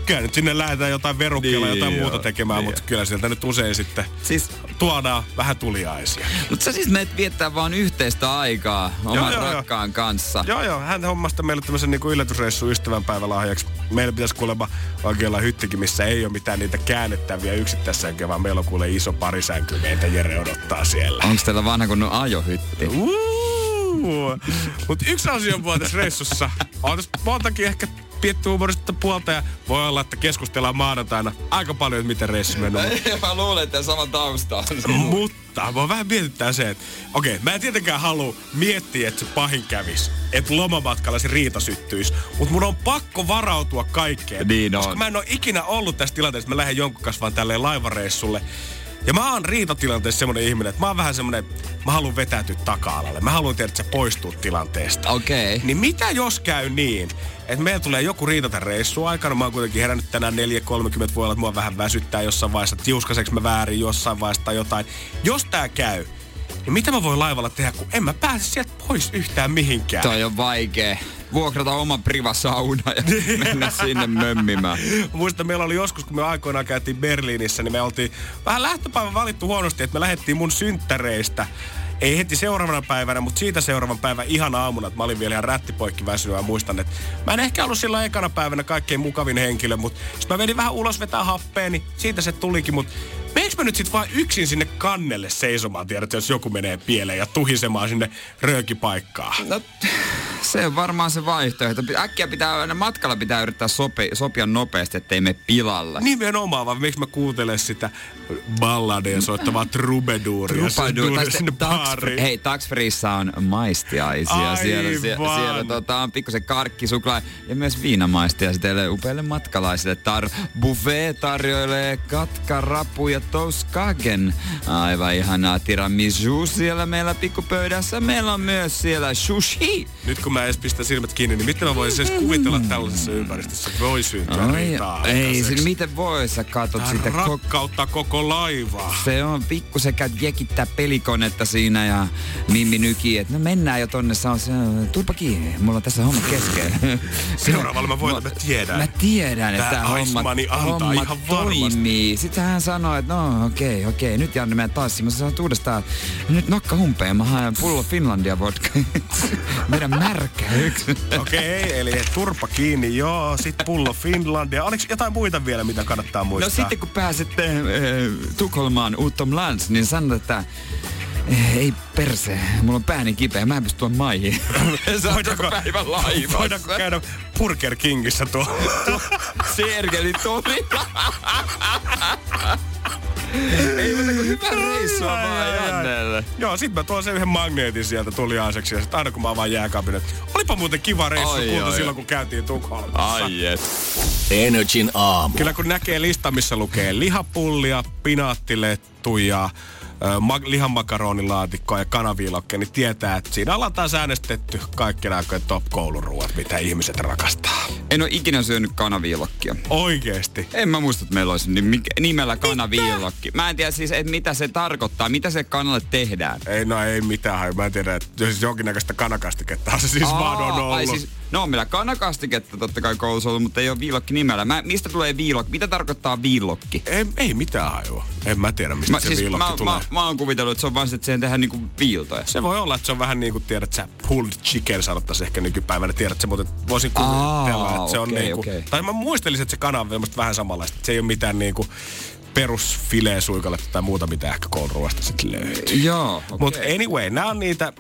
kyllä nyt sinne lähdetään jotain verukkeella Niin jotain joo, muuta tekemään, niin mutta kyllä sieltä nyt usein sitten Siis, tuodaan vähän tuliaisia. mut sä siis meet viettää vaan yhteistä aikaa oman joo, joo. rakkaan kanssa. Joo, joo. Hän hommasta meille tämmöisen niin yllätysreissun ystävänpäivälahjaksi. Meillä pitäisi kuulemma oikein olla hyttikin, missä ei ole mitään niitä käännettäviä yksittäissänkyjä, vaan meillä on kuule iso parisänky, meitä Jere odottaa siellä. Onks teillä vanha kunnon ajohytti? Mutta yksi asia on tässä reissussa. On tässä montakin ehkä pietty humorista puolta ja voi olla, että keskustellaan maanantaina aika paljon, että miten reissu mennyt. [laughs] Mä luulen, että sama tausta on. Mutta mua vähän mietittää se, että okei, mä en tietenkään halua miettiä, että se pahin kävis. Että lomamatkalla se riita syttyisi. Mutta mun on pakko varautua kaikkeen. Niin on. koska mä en ole ikinä ollut tässä tilanteessa, että mä lähden jonkun kanssa vaan tälleen laivareissulle. Ja mä oon riitatilanteessa semmonen ihminen, että mä oon vähän semmonen, mä haluan vetäytyä taka-alalle. Mä haluan tiedä, että sä poistuu tilanteesta. Okei. Niin mitä jos käy niin, että meillä tulee joku riita tämän reissun aikana. Mä oon kuitenkin herännyt tänään 4.30, voi olla, että mua vähän väsyttää jossain vaiheessa, tiuskaseks mä väärin jossain vaiheessa tai jotain. Jos tää käy, niin mitä mä voin laivalla tehdä, kun en mä pääse sieltä pois yhtään mihinkään. Toi on vaikee. Vuokrata oma privasauna ja mennä sinne mömmimään. Mä muistan, meillä oli joskus, kun me aikoinaan käytiin Berliinissä, niin me oltiin vähän lähtöpäivän valittu huonosti, että me lähdettiin mun synttäreistä ei heti seuraavana päivänä, mutta siitä seuraavan päivän ihan aamuna, että mä olin vielä ihan rättipoikki väsynyt ja muistan, että mä en ehkä ollut silloin ekana päivänä kaikkein mukavin henkilö, mutta sitten mä vedin vähän ulos vetää happea, niin siitä se tulikin, mutta Meekö mä nyt sit vaan yksin sinne kannelle seisomaan, tiedät, jos joku menee pieleen ja tuhisemaan sinne röökipaikkaan? No, se on varmaan se vaihtoehto. Äkkiä pitää, aina matkalla pitää yrittää sopi, sopia nopeasti, ettei mene pilalle. Nimenomaan, vaan miksi mä kuuntelen sitä balladeja soittavaa trubeduuria Trubadur, tai sinne baariin? hei, Tax Freessa on maistiaisia. Siellä, siellä, Aivan. siellä tota, on pikkusen karkki, suklaa ja myös viinamaistia teille upeille matkalaisille. Tar buffet tarjoilee katka, touskagen. Aivan ihanaa tiramisu siellä meillä pikkupöydässä. Meillä on myös siellä sushi. Nyt kun mä edes pistän silmät kiinni, niin miten mä voisin edes kuvitella tällaisessa ympäristössä voi syntyä Ai, riitaa ei, se, miten voi, sä katot Tää sitä koko rakkautta koko laivaa. Se on pikkusen käyt jekittää pelikonetta siinä ja Mimmi nyki, että no mennään jo tonne. Se on se, turpa kiinni, mulla on tässä homma kesken. [laughs] Seuraavalla mä voin, että mä tiedän. Mä tiedän, että tämä homma, Icemanni antaa homma ihan varmasti. toimii. Sitten hän sanoi, että no okei, okay, okei, okay, nyt Janne meidän tanssi. Mä sanoin uudestaan, nyt nokka humpeen, mä haen pullo Finlandia vodka. [laughs] Meidän märkä yksi. [laughs] Okei, okay, eli turpa kiinni, joo, sit pullo Finlandia. Oliko jotain muita vielä, mitä kannattaa muistaa? No sitten kun pääsette äh, Tukholmaan utomlands, niin sanot, että eh, ei perse, mulla on pääni kipeä, mä en pysty tuon maihin. [laughs] Voidaanko- päivän laivassa. Voidaanko käydä Burger Kingissä tuo? Sergeli tori. Ei muuta kuin hyvää reissua Ai, vaan. Jannelle. Joo, sit mä tuon sen yhden magneetin sieltä tuliaiseksi ja sit aina kun mä avaan jääkaapin, että olipa muuten kiva reissu Ai, kuultu ai, silloin kun käytiin Tukholmassa. Ai jes. Energin aamu. Kyllä kun näkee lista, missä lukee lihapullia, pinaattilettuja, ma- lihanmakaronilaatikkoa ja kanaviilokkeja, niin tietää, että siinä ollaan taas äänestetty kaikki nämä top-kouluruuat, mitä ihmiset rakastaa. En ole ikinä syönyt kanaviilokkia. Oikeesti. En mä muista, että meillä olisi nimellä kanaviilokki. Mä en tiedä siis, että mitä se tarkoittaa, mitä se kanalle tehdään. Ei, no ei mitään, mä en tiedä, että jos jonkinnäköistä kanakastiketta se siis Aa, vaan on ollut. Ai siis, no on meillä kanakastiketta totta kai koulussa ollut, mutta ei ole viilokki nimellä. Mä, mistä tulee viilokki? Mitä tarkoittaa viilokki? ei, ei mitään hajua. En mä tiedä, mistä Mä, se siis, viilokki mä, tulee. mä, mä, oon kuvitellut, että se on vain se, että siihen tehdään niinku viiltoja. Se voi olla, että se on vähän niin kuin tiedät sä, pulled chicken sanottaisiin ehkä nykypäivänä. Tiedät sä, mutta voisin kuvitella, että se on okei, niin kuin, okei. tai mä muistelisin, että se kana on vähän samanlaista. Se ei ole mitään kuin perusfileesuikaletta tai muuta, mitä ehkä kouluruoasta sitten löytyy. Joo, okei. Mutta anyway, nämä on niitä,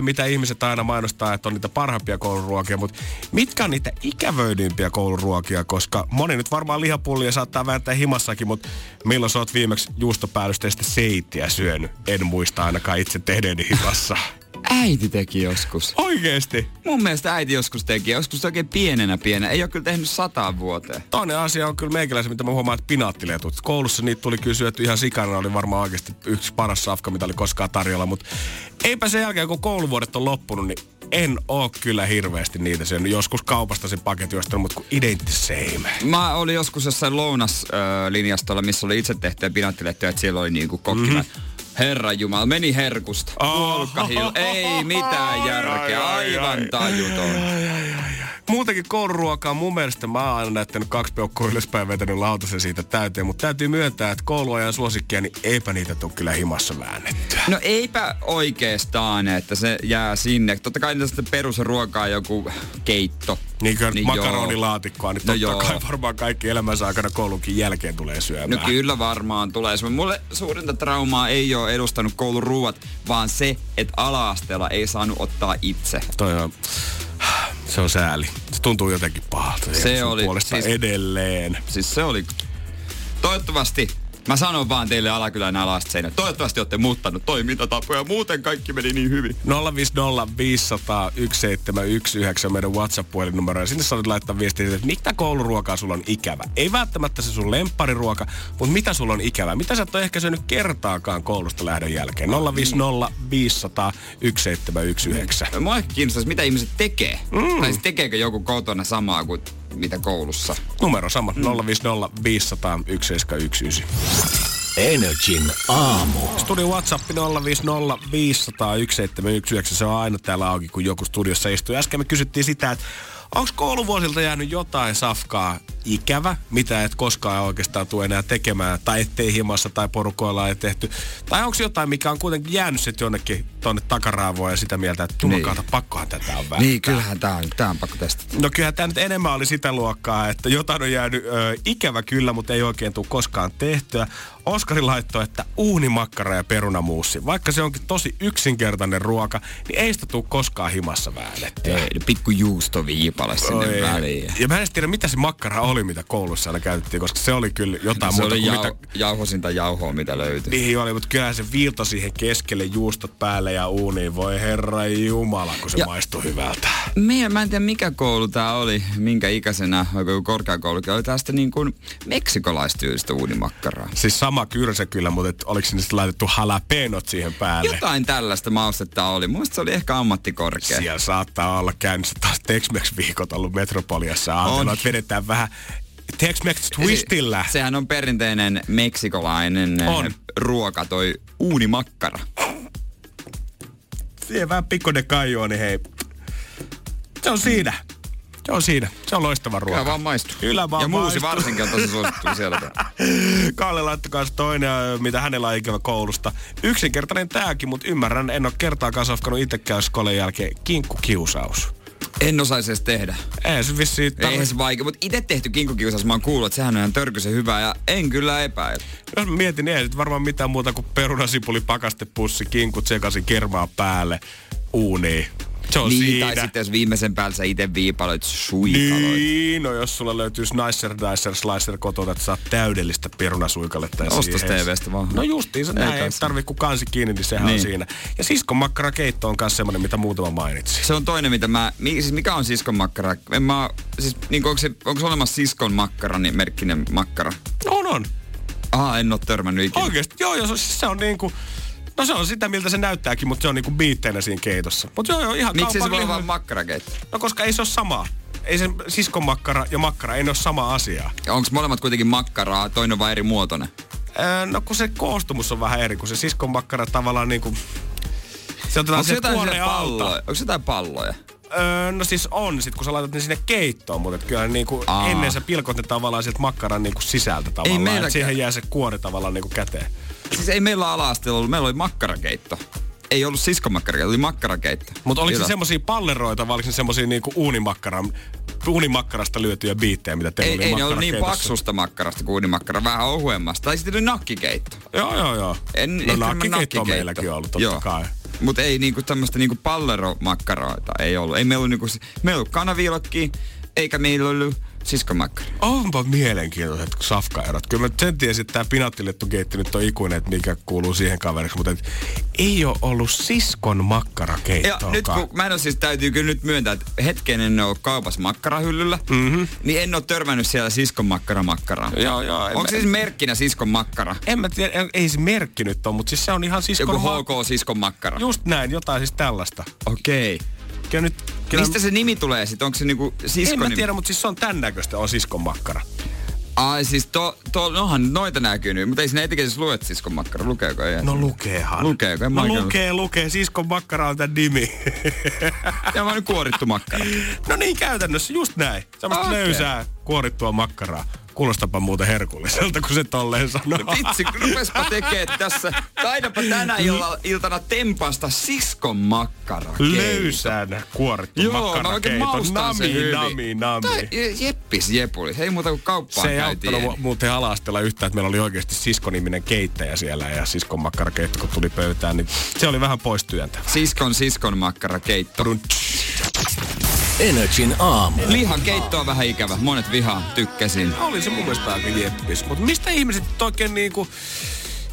mitä ihmiset aina mainostaa, että on niitä parhaimpia kouluruokia, mutta mitkä on niitä ikävöidympiä kouluruokia, koska moni nyt varmaan lihapullia saattaa vääntää himassakin, mutta milloin sä oot viimeksi juustopäällysteistä seittiä syönyt? En muista ainakaan itse tehneeni himassa. [laughs] Äiti teki joskus. Oikeesti? Mun mielestä äiti joskus teki, joskus oikein pienenä pienenä. Ei ole kyllä tehnyt sataan vuoteen. Toinen asia on kyllä meikäläisen, mitä mä huomaan, että pinaattiletut. Koulussa niitä tuli kyllä syöty ihan sikana, oli varmaan oikeasti yksi paras safka, mitä oli koskaan tarjolla, mutta eipä sen jälkeen, kun kouluvuodet on loppunut, niin en oo kyllä hirveästi niitä syönyt. Joskus kaupasta sen paketin ostanut, mutta kun the same. Mä olin joskus jossain lounaslinjastolla, missä oli itse tehtyjä pinaattilettyjä, että siellä oli niinku kokkina. Mm-hmm. Herra Jumala, meni herkusta. Oh. Ei mitään järkeä, aivan tajuton. Muutenkin kouluruokaa mun mielestä mä oon aina näyttänyt kaksi peukkua ylöspäin vetänyt lautasen siitä täyteen, mutta täytyy myöntää, että kouluajan suosikkia, niin eipä niitä tule kyllä himassa väännettyä. No eipä oikeastaan, että se jää sinne. Totta kai tästä perusruokaa joku keitto. Niin niin joo. makaronilaatikkoa, niin No totta joo. kai varmaan kaikki elämänsä aikana koulunkin jälkeen tulee syömään. No kyllä varmaan tulee. Se- Mulle suurinta traumaa ei ole edustanut koulun ruuat, vaan se, että ala-asteella ei saanut ottaa itse. Toi on, se on sääli. Se tuntuu jotenkin pahalta. Se oli, Puolesta siis- edelleen. Siis se oli... Toivottavasti, mä sanon vaan teille Alakylän alastseinä, toivottavasti olette muuttanut toimintatapoja, muuten kaikki meni niin hyvin. 050 500 1719 on meidän WhatsApp-puhelinnumero. Ja sinne saatat laittaa viestiä, että mitä kouluruokaa sulla on ikävä. Ei välttämättä se sun lemppariruoka, mutta mitä sulla on ikävä. Mitä sä et ole ehkä syönyt kertaakaan koulusta lähdön jälkeen. 050 500 1719. Mua ehkä kiinnostaisi, mitä ihmiset tekee. Mm. Tai siis tekeekö joku kotona samaa kuin mitä koulussa. Numero sama, 050 500 1719. Energin aamu. Studio WhatsApp 050 500 1719. Se on aina täällä auki, kun joku studiossa istuu. Äsken me kysyttiin sitä, että onko kouluvuosilta jäänyt jotain safkaa ikävä, mitä et koskaan oikeastaan tule enää tekemään, tai ettei himassa tai porukoilla ei tehty. Tai onko jotain, mikä on kuitenkin jäänyt sitten jonnekin tuonne takaraavoon ja sitä mieltä, että jumakaata, niin. pakkohan tätä on vähän. Niin, kyllähän tää on, tää on pakko testata. No kyllähän tämä nyt enemmän oli sitä luokkaa, että jotain on jäänyt ö, ikävä kyllä, mutta ei oikein tule koskaan tehtyä. Oskari laittoi, että uunimakkara ja perunamuussi. Vaikka se onkin tosi yksinkertainen ruoka, niin ei sitä tule koskaan himassa väännettyä. Ei, pikku juustoviipale sinne Oi. väliin. Ja mä en tiedä, mitä se makkara oli, mitä koulussa aina käytettiin, koska se oli kyllä jotain Se muuta oli kuin jau, mitä... jauhosinta jauhoa, mitä löytyi. Niin oli, mutta kyllähän se viilto siihen keskelle juustot päälle ja uuniin. Voi herra jumala, kun se Ja- maistuu hyvältä. Meidän, mä en tiedä mikä koulu tää oli, minkä ikäisenä, joku korkeakoulukin, oli tästä niin kuin meksikolaistyylistä uunimakkaraa. Siis sama kyrsä kyllä, mutta et oliko sinne sitten laitettu halapenot siihen päälle? Jotain tällaista maustetta oli. Mun se oli ehkä ammattikorkea. Siellä saattaa olla käynnissä taas Tex-Mex-viikot ollut Metropoliassa. Ajatellaan, että vedetään vähän Tex-Mex twistillä. Sehän on perinteinen meksikolainen On. ruoka, toi uunimakkara. Siihen vähän pikkuinen kaijua, niin hei. Se on siinä. Se on siinä. Se on loistava ruoka. Kyllä vaan maistuu. Kyllä vaan ja muusi maistuu. varsinkin on tosi suosittu siellä. [laughs] Kalle laittoi kanssa toinen, ö, mitä hänellä on ikävä koulusta. Yksinkertainen tääkin, mutta ymmärrän, en ole kertaakaan safkanut itsekään skolen jälkeen. Kinkkukiusaus. En osaisi edes tehdä. Ei se vissiin Eihän se vaikea, mutta itse tehty kinkkukiusaus, mä oon kuullut, että sehän on ihan törkysen hyvä ja en kyllä epäile. Jos mä mietin, niin ei sit varmaan mitään muuta kuin perunasipuli, pakastepussi, kinkut sekaisin, kermaa päälle, uuniin. Se on niin, siinä. tai sitten jos viimeisen päällä sä itse viipaloit suikaloit. Niin, no jos sulla löytyy Slicer, Dicer, Slicer kotona, että saat täydellistä perunasuikaletta. Ostos siihen- TVstä vaan. No justiin se näin, ei tarvi kun kansi kiinni, niin sehän niin. on siinä. Ja siskon makkarakeitto on myös semmoinen, mitä muutama mainitsi. Se on toinen, mitä mä... Mi, siis mikä on siskon makkara? En mä, siis, niin onko, se, onko se olemassa siskon makkara, niin merkkinen makkara? On, on. Aha, en oo törmännyt ikinä. Oikeesti, joo, joo, se- se on niinku... No se on sitä, miltä se näyttääkin, mutta se on niinku biitteinä siinä keitossa. Mutta joo, joo, ihan Miksi se voi olla vaan makkarakeitto? No koska ei se ole samaa. Ei se siskon makkara ja makkara, ei ne ole sama asia. Onko molemmat kuitenkin makkaraa, toinen on vaan eri muotoinen? Öö, no kun se koostumus on vähän eri, kun se siskon makkara tavallaan niinku... Se otetaan Onko se jotain kuoreen alta. palloja? Onko se jotain palloja? Öö, no siis on, sit kun sä laitat ne sinne keittoon, mutta kyllä niinku Aa. ennen sä pilkot ne tavallaan sieltä makkaran niinku sisältä tavallaan. et meilläkään. siihen jää se kuori tavallaan niinku käteen. Siis ei meillä ala-asteella ollut, meillä oli makkarakeitto. Ei ollut siskon makkarakeitto, oli makkarakeitto. Mutta oliko se Ylä- semmosia palleroita vai oliko se semmosia niinku uunimakkaran, uunimakkarasta lyötyjä biittejä, mitä teillä Ei, oli ei ne ollut niin paksusta makkarasta kuin uunimakkara, vähän ohuemmasta. Tai sitten oli nakkikeitto. Joo, joo, joo. En, no ehkä nakkikeitto on meilläkin ollut, totta Joo. kai. Mutta ei niinku tämmöistä niinku palleromakkaroita ei ollut. Ei meillä ollut niinku, meillä ollut kanaviilokki, eikä meillä ollut siskomakkara. Onpa mielenkiintoiset safkaerot. Kyllä mä sen tiesin, että tämä pinattilettugeitti nyt on ikuinen, että mikä kuuluu siihen kaveriksi, mutta et ei ole ollut siskon Ja makkarakeittoa. nyt kun mä en ole siis, täytyy kyllä nyt myöntää, että hetken en ole kaupassa makkarahyllyllä, mm-hmm. niin en ole törmännyt siellä siskon makkara makkaraa. Joo, joo, Onko mä- se siis merkkinä siskon makkara? En mä tiedä, ei- se merkki nyt ole, mutta siis se on ihan siskon Joku HK siskon makkara. Just näin, jotain siis tällaista. Okei. Kyllä nyt, kyllä Mistä se nimi tulee sitten? Onko se niinku En siskon mä nimi? tiedä, mutta siis se on tän näköistä, on siskon makkara. Ai siis to, to, nohan noita näkyy nyt, mutta ei siinä etiketissä lue, että siskon makkara. Lukeeko ei? No lukeehan. Lukeeko? En No mä oikein- lukee, lukee. Siskon makkara on tän nimi. [laughs] Ja mä nyt kuorittu makkara. no niin, käytännössä just näin. Semmoista Okei. löysää kuorittua makkaraa. Kuulostapa muuten herkulliselta, kun se tolleen sanoo. No vitsi, rupespa tekee tässä. Taidapa tänä illa, iltana tempasta siskon makkara. Löysän kuorittu Joo, mä oikein maustan sen Nami, nami, nami. Tai jeppis jepulis, ei muuta kuin kauppaan Se ei auttanut mu- muuten alastella yhtään, että meillä oli oikeasti siskoniminen keittäjä siellä ja siskon makkarakeitto, kun tuli pöytään, niin se oli vähän pois työntävä. Siskon siskon makkara keitto. Energin aamu. Lihan keitto on vähän ikävä. Monet vihaa, tykkäsin. Oli se mun mielestä aika jeppis. Mutta mistä ihmiset oikein niinku,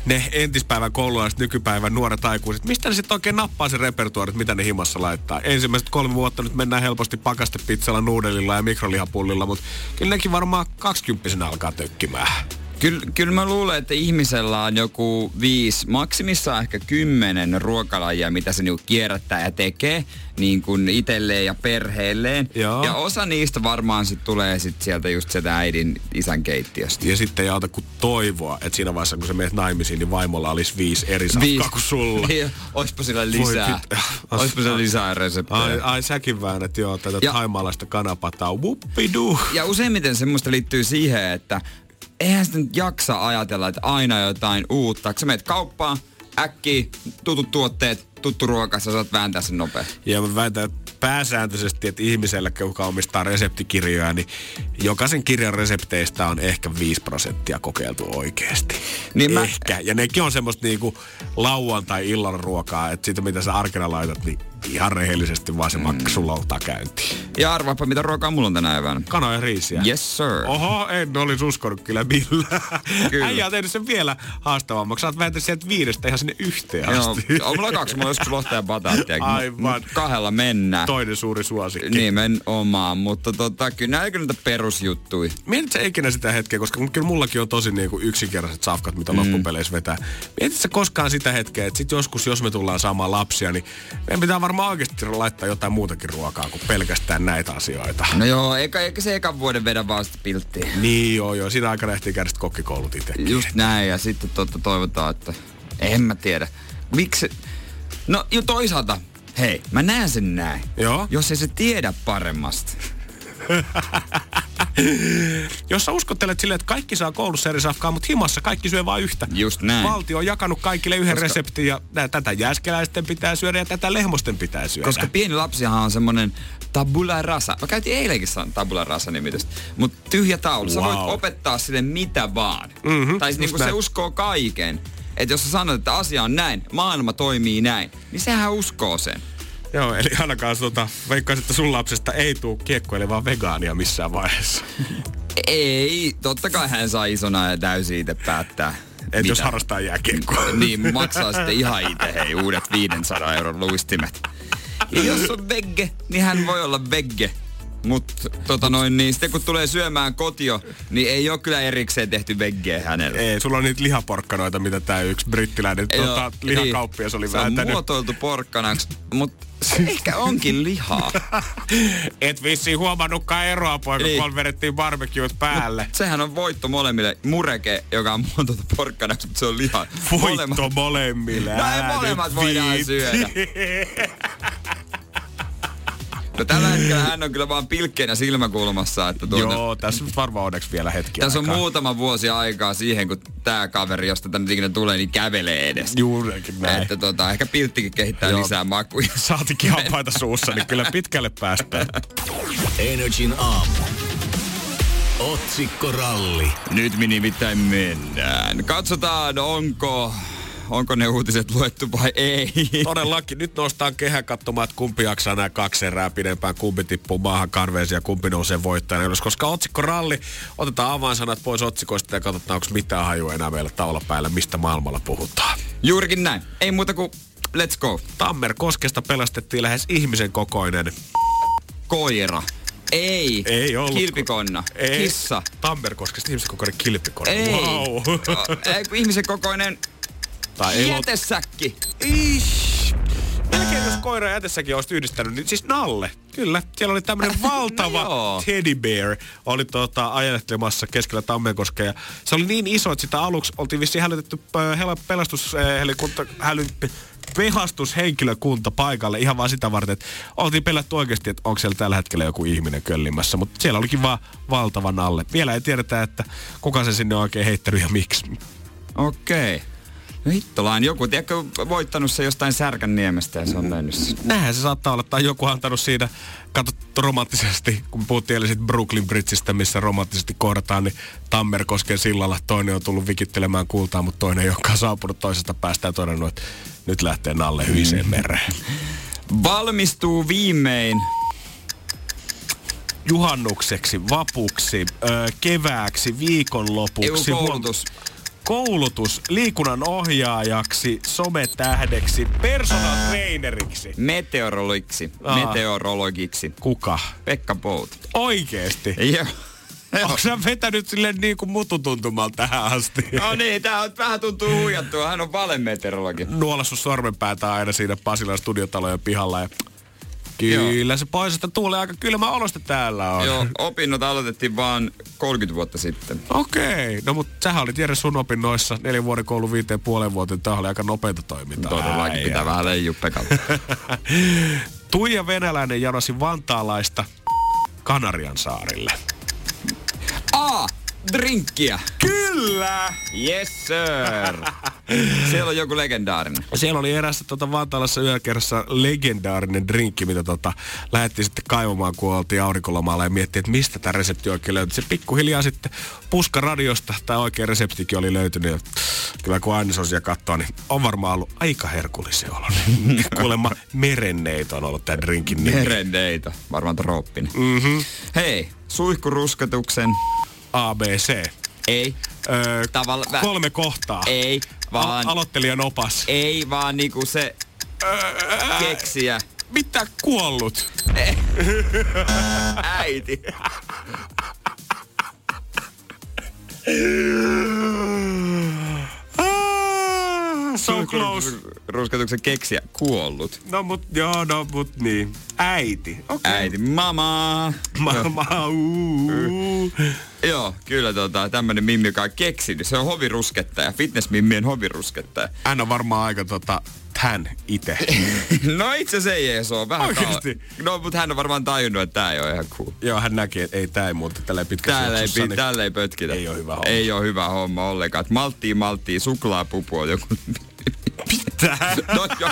ne entispäivän koululaiset, nykypäivän nuoret aikuiset, mistä ne sitten oikein nappaa sen repertuaarit, mitä ne himassa laittaa? Ensimmäiset kolme vuotta nyt mennään helposti pakastepizzalla, nuudelilla ja mikrolihapullilla, mutta kyllä nekin varmaan kaksikymppisenä alkaa tökkimään. Kyllä, kyllä mä luulen, että ihmisellä on joku viisi, maksimissaan ehkä kymmenen ruokalajia, mitä se niinku kierrättää ja tekee niin kuin itselleen ja perheelleen. Joo. Ja osa niistä varmaan sit tulee sit sieltä just sieltä äidin isän keittiöstä. Ja sitten ei auta kuin toivoa, että siinä vaiheessa kun sä menet naimisiin, niin vaimolla olisi viisi eri safkaa Viisi. kuin sulla. [laughs] Niin, Oispa sillä lisää. Voi pit- [laughs] Oispa sillä lisää reseptejä. Ai, ai säkin väännät joo tätä ja. taimaalaista kanapataa. Wuppidu. Ja useimmiten semmoista liittyy siihen, että eihän sitä nyt jaksa ajatella, että aina jotain uutta. Kun sä menet kauppaan, äkkiä, tutut tuotteet, tuttu ruoka, sä saat vääntää sen nopeasti. Ja mä väitän, pääsääntöisesti, että ihmisellä, joka omistaa reseptikirjoja, niin jokaisen kirjan resepteistä on ehkä 5 prosenttia kokeiltu oikeasti. Niin mä- ehkä. Ja nekin on semmoista niinku lauantai-illan ruokaa, että siitä mitä sä arkena laitat, niin ihan rehellisesti vaan se mm. maksulauta käyntiin. Ja arvaapa, mitä ruokaa mulla on tänä päivänä. Kana ja riisiä. Yes, sir. Oho, en olisi uskonut kyllä millään. Kyllä. Äijä on tehnyt sen vielä haastavammaksi. Sä oot sieltä viidestä ihan sinne yhteen Joo, asti. on mulla kaksi, mulla on joskus lohta ja bataattia. Aivan. Kahdella mennään. Toinen suuri suosikki. Nimenomaan, mutta tota, kyllä näitä näitä perusjuttui. Mietit sä ikinä sitä hetkeä, koska kyllä mullakin on tosi niinku yksinkertaiset safkat, mitä mm. loppupeleissä vetää. Mietit sä koskaan sitä hetkeä, että sit joskus, jos me tullaan saamaan lapsia, niin meidän pitää varmaan oikeasti laittaa jotain muutakin ruokaa kuin pelkästään näitä asioita. No joo, eikä, eikä se ekan vuoden vedä vaan sitä pilttiin. Niin joo, joo. Siinä aikana ehtii käydä kokkikoulut itsekin. Just näin, ja sitten totta toivotaan, että en mä tiedä. Miksi? No jo toisaalta, hei, mä näen sen näin. Joo. Jos ei se tiedä paremmasta. [laughs] Jos sä uskottelet silleen, että kaikki saa koulussa eri safkaa, mutta himassa kaikki syö vain yhtä. Just näin. Valtio on jakanut kaikille yhden Koska- reseptin ja tätä jääskeläisten pitää syödä ja tätä lehmosten pitää syödä. Koska pieni lapsihan on semmonen tabula rasa. Mä käytin eilenkin sanon tabula rasa nimitystä. Mutta tyhjä taulu. Sä voit Wow. opettaa sille mitä vaan. Mhm, tai just niinku se uskoo kaiken. Että jos sä sanot, että asia on näin, maailma toimii näin, niin sehän uskoo sen. Joo, eli ainakaan tota, veikkaisin, että sun lapsesta ei tuu kiekkoilevaa vegaania missään vaiheessa. Ei, totta kai hän saa isona ja täysin itse päättää. Et jos mitä. harrastaa jääkiekkoa. Niin, maksaa sitten ihan itse hei uudet 500 euron luistimet. Ja jos on vegge, niin hän voi olla vegge. Mutta tota noin, niin sitten kun tulee syömään kotio, niin ei ole kyllä erikseen tehty veggeä hänelle. Ei, sulla on niitä lihaporkkanoita, mitä tää yksi brittiläinen tota, lihakauppias oli niin. se on muotoiltu porkkanaksi, mutta se ehkä onkin lihaa. [laughs] Et vissiin huomannutkaan eroa, poika, Niin. kun vedettiin barbecuet päälle. Sehän on voitto molemmille. Mureke, joka on muotoiltu porkkanaksi, mutta se on liha. Voitto molemmille. No ei molemmat voidaan syödä. [laughs] No tällä hetkellä hän on kyllä vaan pilkkeinä silmäkulmassa, että tuonne, Joo, tässä nyt varmaan onneksi vielä hetki Tässä on aikaa. muutama vuosi aikaa siihen, kun tää kaveri, josta tänne ikinä tulee, niin kävelee edes. Juurikin näin. Että tota, ehkä pilttikin kehittää Joo. lisää makuja. [laughs] Saatikin hampaita suussa, niin kyllä pitkälle päästään. Energin aamu. Otsikkoralli. Nyt me nimittäin mennään. Katsotaan, onko, onko ne uutiset luettu vai ei. Todellakin, nyt nostaan kehä katsomaan, että kumpi jaksaa nämä kaksi erää pidempään, kumpi tippuu maahan karveeseen ja kumpi nousee voittajana. ylös. Koska otsikkoralli, otetaan avainsanat pois otsikoista ja katsotaan, onko mitään hajua enää meillä taula päällä, mistä maailmalla puhutaan. Juurikin näin. Ei muuta kuin let's go. Tammer Koskesta pelastettiin lähes ihmisen kokoinen. Koira. Ei. Ei ollut. Kilpikonna. Ei. Kissa. Tammer Koskesta ihmisen kokoinen kilpikone. Ei. Wow. Ihmisen kokoinen tai ei ollut jätesäkki. Ish. Melkein jos koira ja jätessäkin olisi yhdistänyt, niin siis Nalle. Kyllä. Siellä oli tämmöinen [laughs] valtava No teddy bear. Oli tota, ajelettelemassa keskellä Tammenkoskea. Ja se oli niin iso, että sitä aluksi oltiin vissiin hälytetty pelastus, helikunta, häly, pehastushenkilökunta paikalle ihan vaan sitä varten, että oltiin pelätty oikeasti, että onko siellä tällä hetkellä joku ihminen köllimässä. Mutta siellä olikin vaan valtava nalle. Vielä ei tiedetä, että kuka se sinne on oikein heittänyt ja miksi. Okei. No hittolain joku, tiedätkö, voittanut se jostain Särkänniemestä ja se on mennyt. Näinhän se saattaa olla, tai joku antanut siinä, katsottu romanttisesti, kun puhuttiin eilen siitä Brooklyn Bridgeistä, missä romanttisesti kohdataan, niin Tammerkosken sillalla toinen on tullut vikittelemään kultaa, mutta toinen ei olekaan saapunut toisesta päästä ja todennut, että nyt lähtee Nalle hyiseen mereen. Valmistuu viimein. Juhannukseksi, vapuksi, ö, kevääksi, Ei viikonlopuksi. kun koulutus. Koulutus liikunnan ohjaajaksi, sometähdeksi, personal traineriksi. Meteorologiksi. Aa. Meteorologiksi. Kuka? Pekka Pout. Oikeesti? Joo. Onko sä vetänyt silleen niin kuin mututuntumalta tähän asti? No niin, tää on, vähän tuntuu huijattua. Hän on valemeteorologi. Nuolassu sormenpäätä aina siinä Pasilan studiotalojen pihalla ja Kyllä se pois, että tuulee aika kylmä olosta täällä on. Joo, opinnot aloitettiin vaan 30 vuotta sitten. Okei, okay. no mutta sähän olit Jere sun opinnoissa neljän vuoden koulu viiteen puolen vuoteen. Tämä oli aika nopeita toimintaa. Todellakin Äijä. pitää vähän leijua pekalta. [laughs] Tuija Venäläinen janosi vantaalaista Kanarian saarille. A. Drinkkiä. Kyllä! Yes sir. [laughs] Siellä on joku legendaarinen. Siellä oli erässä tota, Vantaalassa yökerrassa legendaarinen drinkki, mitä tota, lähdettiin sitten kaivamaan, kun oltiin aurinkolomalla ja miettii, että mistä tämä resepti oikein löytyi. Se pikkuhiljaa sitten puska radiosta tämä oikea reseptikin oli löytynyt. Ja kyllä kun ainesosia katsoo, niin on varmaan ollut aika herkullisen oloinen. [laughs] Kuulemma merenneito on ollut tämä drinkin nimi. Merendeita. Varmaan trooppinen. Mm-hmm. Hei, suihkurusketuksen. ABC. Ei. Öö, Tavalla, kolme kohtaa. Ei, vaan... Al- aloittelijan opas. ei, vaan niinku se keksiä. Mitä kuollut? [laughs] Äiti. Ah, so close. Rusketuksen keksiä. Kuollut. No mut, joo, no mut niin. Äiti. Okei. Äiti. Mama. Mama, uu. Joo, kyllä tota, tämmönen mimmi, joka on keksinyt. Se on hoviruskettaja, fitnessmimmien hoviruskettaja. Hän on varmaan aika tota, hän itse. [laughs] no itse se ei se on vähän Oikeesti? kala- No, mutta hän on varmaan tajunnut, että tää ei ole ihan cool. joo, hän näki, että ei tää ei muuta tällä pitkä Täällä ei, pi- täällä ei pötkitä. Ei oo hyvä homma. Ei ole hyvä homma ollenkaan. Et Malttia, malttia, suklaapupu on joku... Mitä? [laughs] no joo.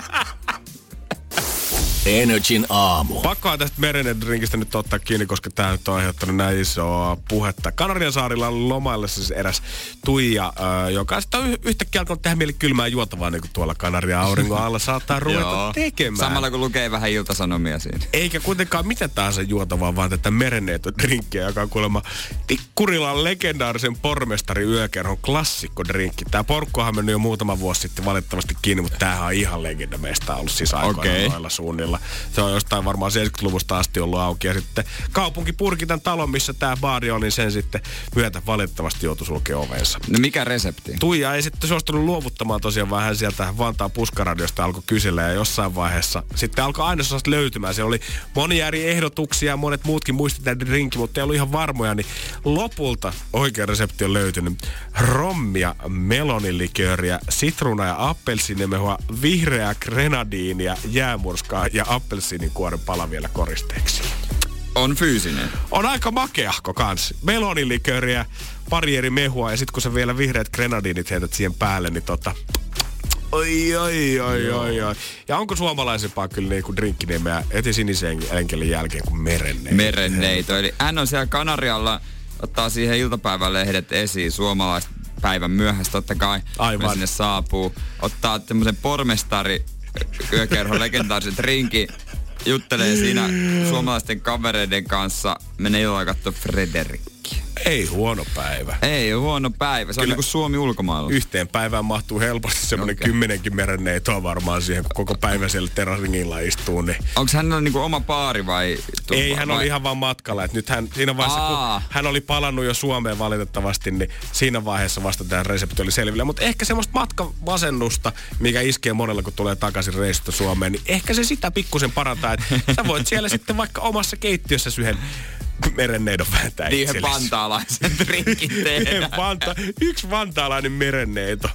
Energin aamu. Pakkoa tästä merenneiden drinkistä nyt ottaa kiinni, koska tämä nyt on aiheuttanut näin isoa puhetta. Kanarian saarilla on lomailla siis eräs Tuija, äh, joka sitten on y- yhtäkkiä alkanut tehdä mieli kylmää juotavaa, niin kuin tuolla Kanarian auringon [laughs] alla saattaa ruveta tekemään. Samalla kun lukee vähän iltasanomia siinä. Eikä kuitenkaan mitä tahansa juotavaa, vaan tätä merenneito drinkkiä, joka on kuulemma Tikkurilan legendaarisen pormestari yökerhon klassikkodrinkki. Tämä porkkohan on mennyt jo muutama vuosi sitten valitettavasti kiinni, mutta tämähän on ihan legenda meistä ollut siis aikoina Okei. noilla suunnilla. Se on jostain varmaan 70-luvusta asti ollut auki. Ja sitten kaupunki purki tämän talon, missä tämä baari on, niin sen sitten myötä valitettavasti joutui sulkea ovensa. No mikä resepti? Tuija ei sitten suostunut luovuttamaan tosiaan, vaan hän sieltä Vantaan puskaradiosta alkoi kysellä ja jossain vaiheessa sitten alkoi sellaista löytymään. Se oli monia eri ehdotuksia ja monet muutkin muisti tämän drinkin, mutta ei ollut ihan varmoja, niin lopulta oikea resepti on löytynyt. Rommia, melonilikööriä, sitruuna ja appelsiinimehua, vihreää grenadiinia, jäämurskaa ja appelsiinikuoren pala vielä koristeeksi. On fyysinen. On aika makeahko kans. Melonilikööriä, pari eri mehua ja sitten kun sä vielä vihreät grenadiinit heität siihen päälle, niin tota... Oi, oi, oi, oi, oi. Ja onko suomalaisempaa kyllä niinku drinkkiniemeä heti sinisen enkelin jälkeen kuin merenneito? Merenneito. Eli hän on siellä Kanarialla, ottaa siihen iltapäivälehdet esiin, suomalaiset päivän myöhässä totta kai, Aivan. sinne saapuu. Ottaa tämmöisen pormestari yökerhon legendaarisen rinki, juttelee siinä suomalaisten kavereiden kanssa, menee illalla katsoa Frederikki. Ei huono päivä. Ei huono päivä, se on Kyllä. niinku Suomi ulkomailla. Yhteen päivään mahtuu helposti semmoinen Okei. kymmenenkin merenneitoa varmaan siihen, kun koko päivä siellä terasingilla istuu. Niin Onko hänellä niinku oma baari vai? Ei, hän vai? oli ihan vaan matkalla. Et nyt hän, siinä vaiheessa, Aa. kun hän oli palannut jo Suomeen valitettavasti, niin siinä vaiheessa vasta tämä resepti oli selvillä. Mutta ehkä semmoista matkavasennusta, mikä iskee monella, kun tulee takaisin reissusta Suomeen, niin ehkä se sitä pikkusen parantaa. Että sä voit siellä [laughs] sitten vaikka omassa keittiössä yhden merenneidon vääntää Niin yhden itsellesi. vantaalaisen drinkin [laughs] Yhden tehdä. Vanta, yksi vantaalainen merenneito.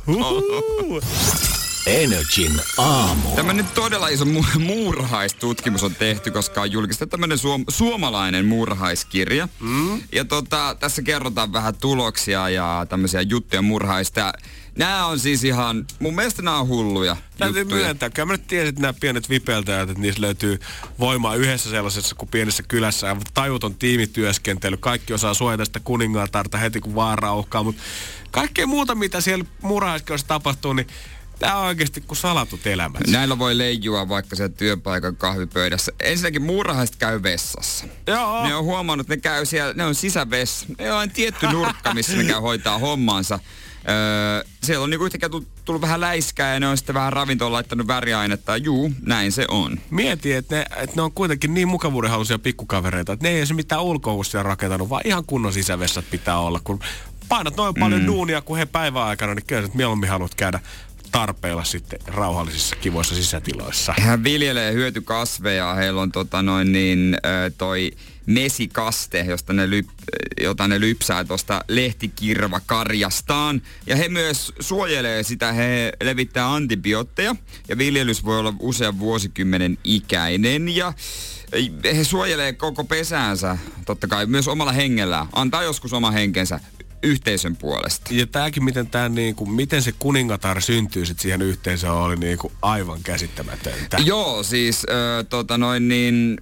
Energin aamu. Tämmöinen todella iso mu- muurahaistutkimus on tehty, koska on julkistettu tämmöinen suom- suomalainen muurahaiskirja. Mm. Ja tota, tässä kerrotaan vähän tuloksia ja tämmöisiä juttuja murhaista. Nämä on siis ihan, mun mielestä nämä on hulluja Täytyy myöntää. Kyllä mä nyt tiesin, että nämä pienet vipeltäjät, että niissä löytyy voimaa yhdessä sellaisessa kuin pienessä kylässä. Ja tajuton tiimityöskentely. Kaikki osaa suojata sitä kuningatarta heti, kun vaara uhkaa. Mutta kaikkea muuta, mitä siellä murhaiskiossa tapahtuu, niin tämä on oikeasti kuin salatut elämät. Näillä voi leijua vaikka se työpaikan kahvipöydässä. Ensinnäkin muurahaiset käy vessassa. Joo. Ne on huomannut, että ne käy siellä, ne on sisävessa. Ne on tietty nurkka, missä ne käy hoitaa hommansa. Öö, siellä on niinku yhtäkkiä tullut, vähän läiskää ja ne on sitten vähän ravintoon laittanut väriainetta. Juu, näin se on. Mieti, että ne, että ne on kuitenkin niin mukavuudenhaluisia pikkukavereita, että ne ei edes mitään ulkouksia rakentanut, vaan ihan kunnon sisävessat pitää olla. Kun painat noin paljon mm. duunia kuin he päivän aikana, niin kyllä sä mieluummin haluat käydä tarpeilla sitten rauhallisissa kivoissa sisätiloissa. Hän viljelee hyötykasveja. Heillä on tota noin niin, toi mesikaste, josta ne lyp, jota ne lypsää tuosta lehtikirva karjastaan. Ja he myös suojelee sitä, he levittää antibiootteja ja viljelys voi olla usean vuosikymmenen ikäinen ja he suojelee koko pesäänsä, totta kai myös omalla hengellään. Antaa joskus oma henkensä yhteisön puolesta. Ja tämäkin, miten, tää, niinku, miten se kuningatar syntyy sit siihen yhteisöön, oli niinku aivan käsittämätöntä. Joo, siis äh, tota noin niin...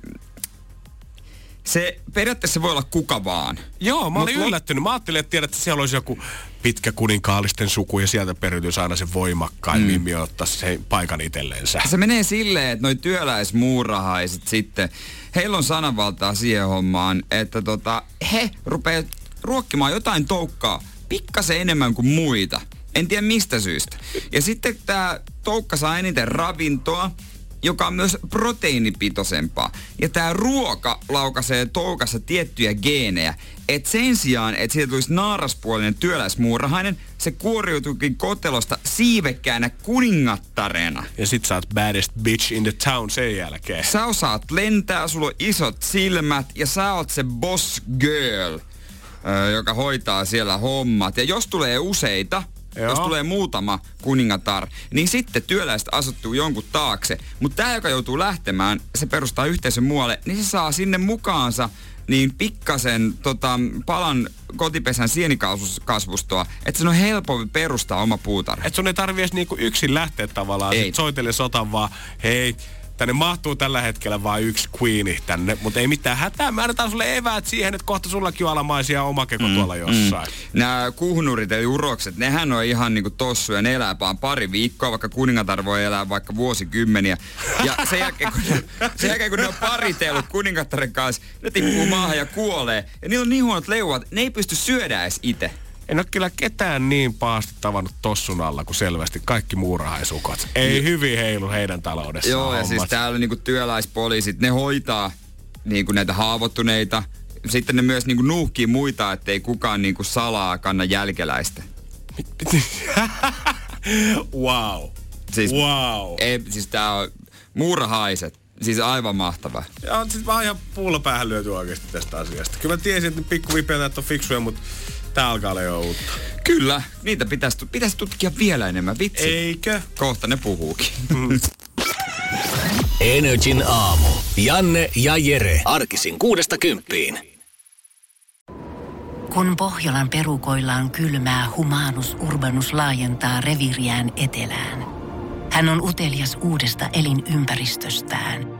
Se periaatteessa voi olla kuka vaan. Joo, mä olin Mut yllättynyt. Mä ajattelin, että tiedät, että siellä olisi joku pitkä kuninkaallisten suku ja sieltä periytyisi aina se voimakkain mm. mimmi ottaa sen paikan itsellensä. Se menee silleen, että noi työläismuurahaiset sitten, heillä on sananvaltaa siihen hommaan, että tota, he rupeaa ruokkimaan jotain toukkaa pikkasen enemmän kuin muita. En tiedä mistä syystä. Ja sitten tämä toukka saa eniten ravintoa, joka on myös proteiinipitoisempaa. Ja tämä ruoka laukaisee toukassa tiettyjä geenejä. Et sen sijaan, että siitä tulisi naaraspuolinen työläismuurahainen, se kuoriutuikin kotelosta siivekkäänä kuningattarena. Ja sit sä oot baddest bitch in the town sen jälkeen. Sä osaat lentää, sulla on isot silmät ja sä oot se boss girl joka hoitaa siellä hommat. Ja jos tulee useita, Joo. jos tulee muutama kuningatar, niin sitten työläiset asuttuu jonkun taakse. Mutta tämä, joka joutuu lähtemään, se perustaa yhteisön muualle, niin se saa sinne mukaansa niin pikkasen tota, palan kotipesän sienikasvustoa, että se on helpompi perustaa oma puutarha. Että sun ei tarvi edes niinku yksin lähteä tavallaan. Ei. soitelle sotan vaan, hei, Tänne mahtuu tällä hetkellä vain yksi queeni tänne, mutta ei mitään hätää. Mä annetaan sulle eväät siihen, että kohta sullakin on alamaisia omakeko mm, tuolla jossain. Mm. Nämä kuhnurit eli urokset, nehän on ihan niinku tossuja. Ne elää vaan pari viikkoa, vaikka kuningatar voi elää vaikka vuosikymmeniä. Ja sen jälkeen, kun ne, sen jälkeen, kun ne on paritellut kuningattaren kanssa, ne tippuu maahan ja kuolee. Ja niillä on niin huonot leuat, ne ei pysty syödä edes itse. En ole kyllä ketään niin pahasti tavannut tossun alla kuin selvästi kaikki muurahaisukot. Ei hyvin heilu heidän taloudessaan Joo, ja siis täällä niinku työläispoliisit, ne hoitaa niinku näitä haavoittuneita. Sitten ne myös niinku nuuhkii muita, ettei kukaan niinku salaa kanna jälkeläistä. [laughs] wow. Siis, wow. Ei, siis tää on muurahaiset. Siis aivan mahtava. Ja siis mä oon ihan puulla päähän lyöty oikeasti tästä asiasta. Kyllä mä tiesin, että pikkuvipeät on fiksuja, mutta Tää alkaa olla jo uutta. Kyllä, niitä pitäisi, pitäisi tutkia vielä enemmän. Vitsi. Eikö? Kohta ne puhuukin. [laughs] Energin aamu. Janne ja Jere. Arkisin kuudesta kymppiin. Kun Pohjolan perukoillaan kylmää, humanus urbanus laajentaa reviriään etelään. Hän on utelias uudesta elinympäristöstään.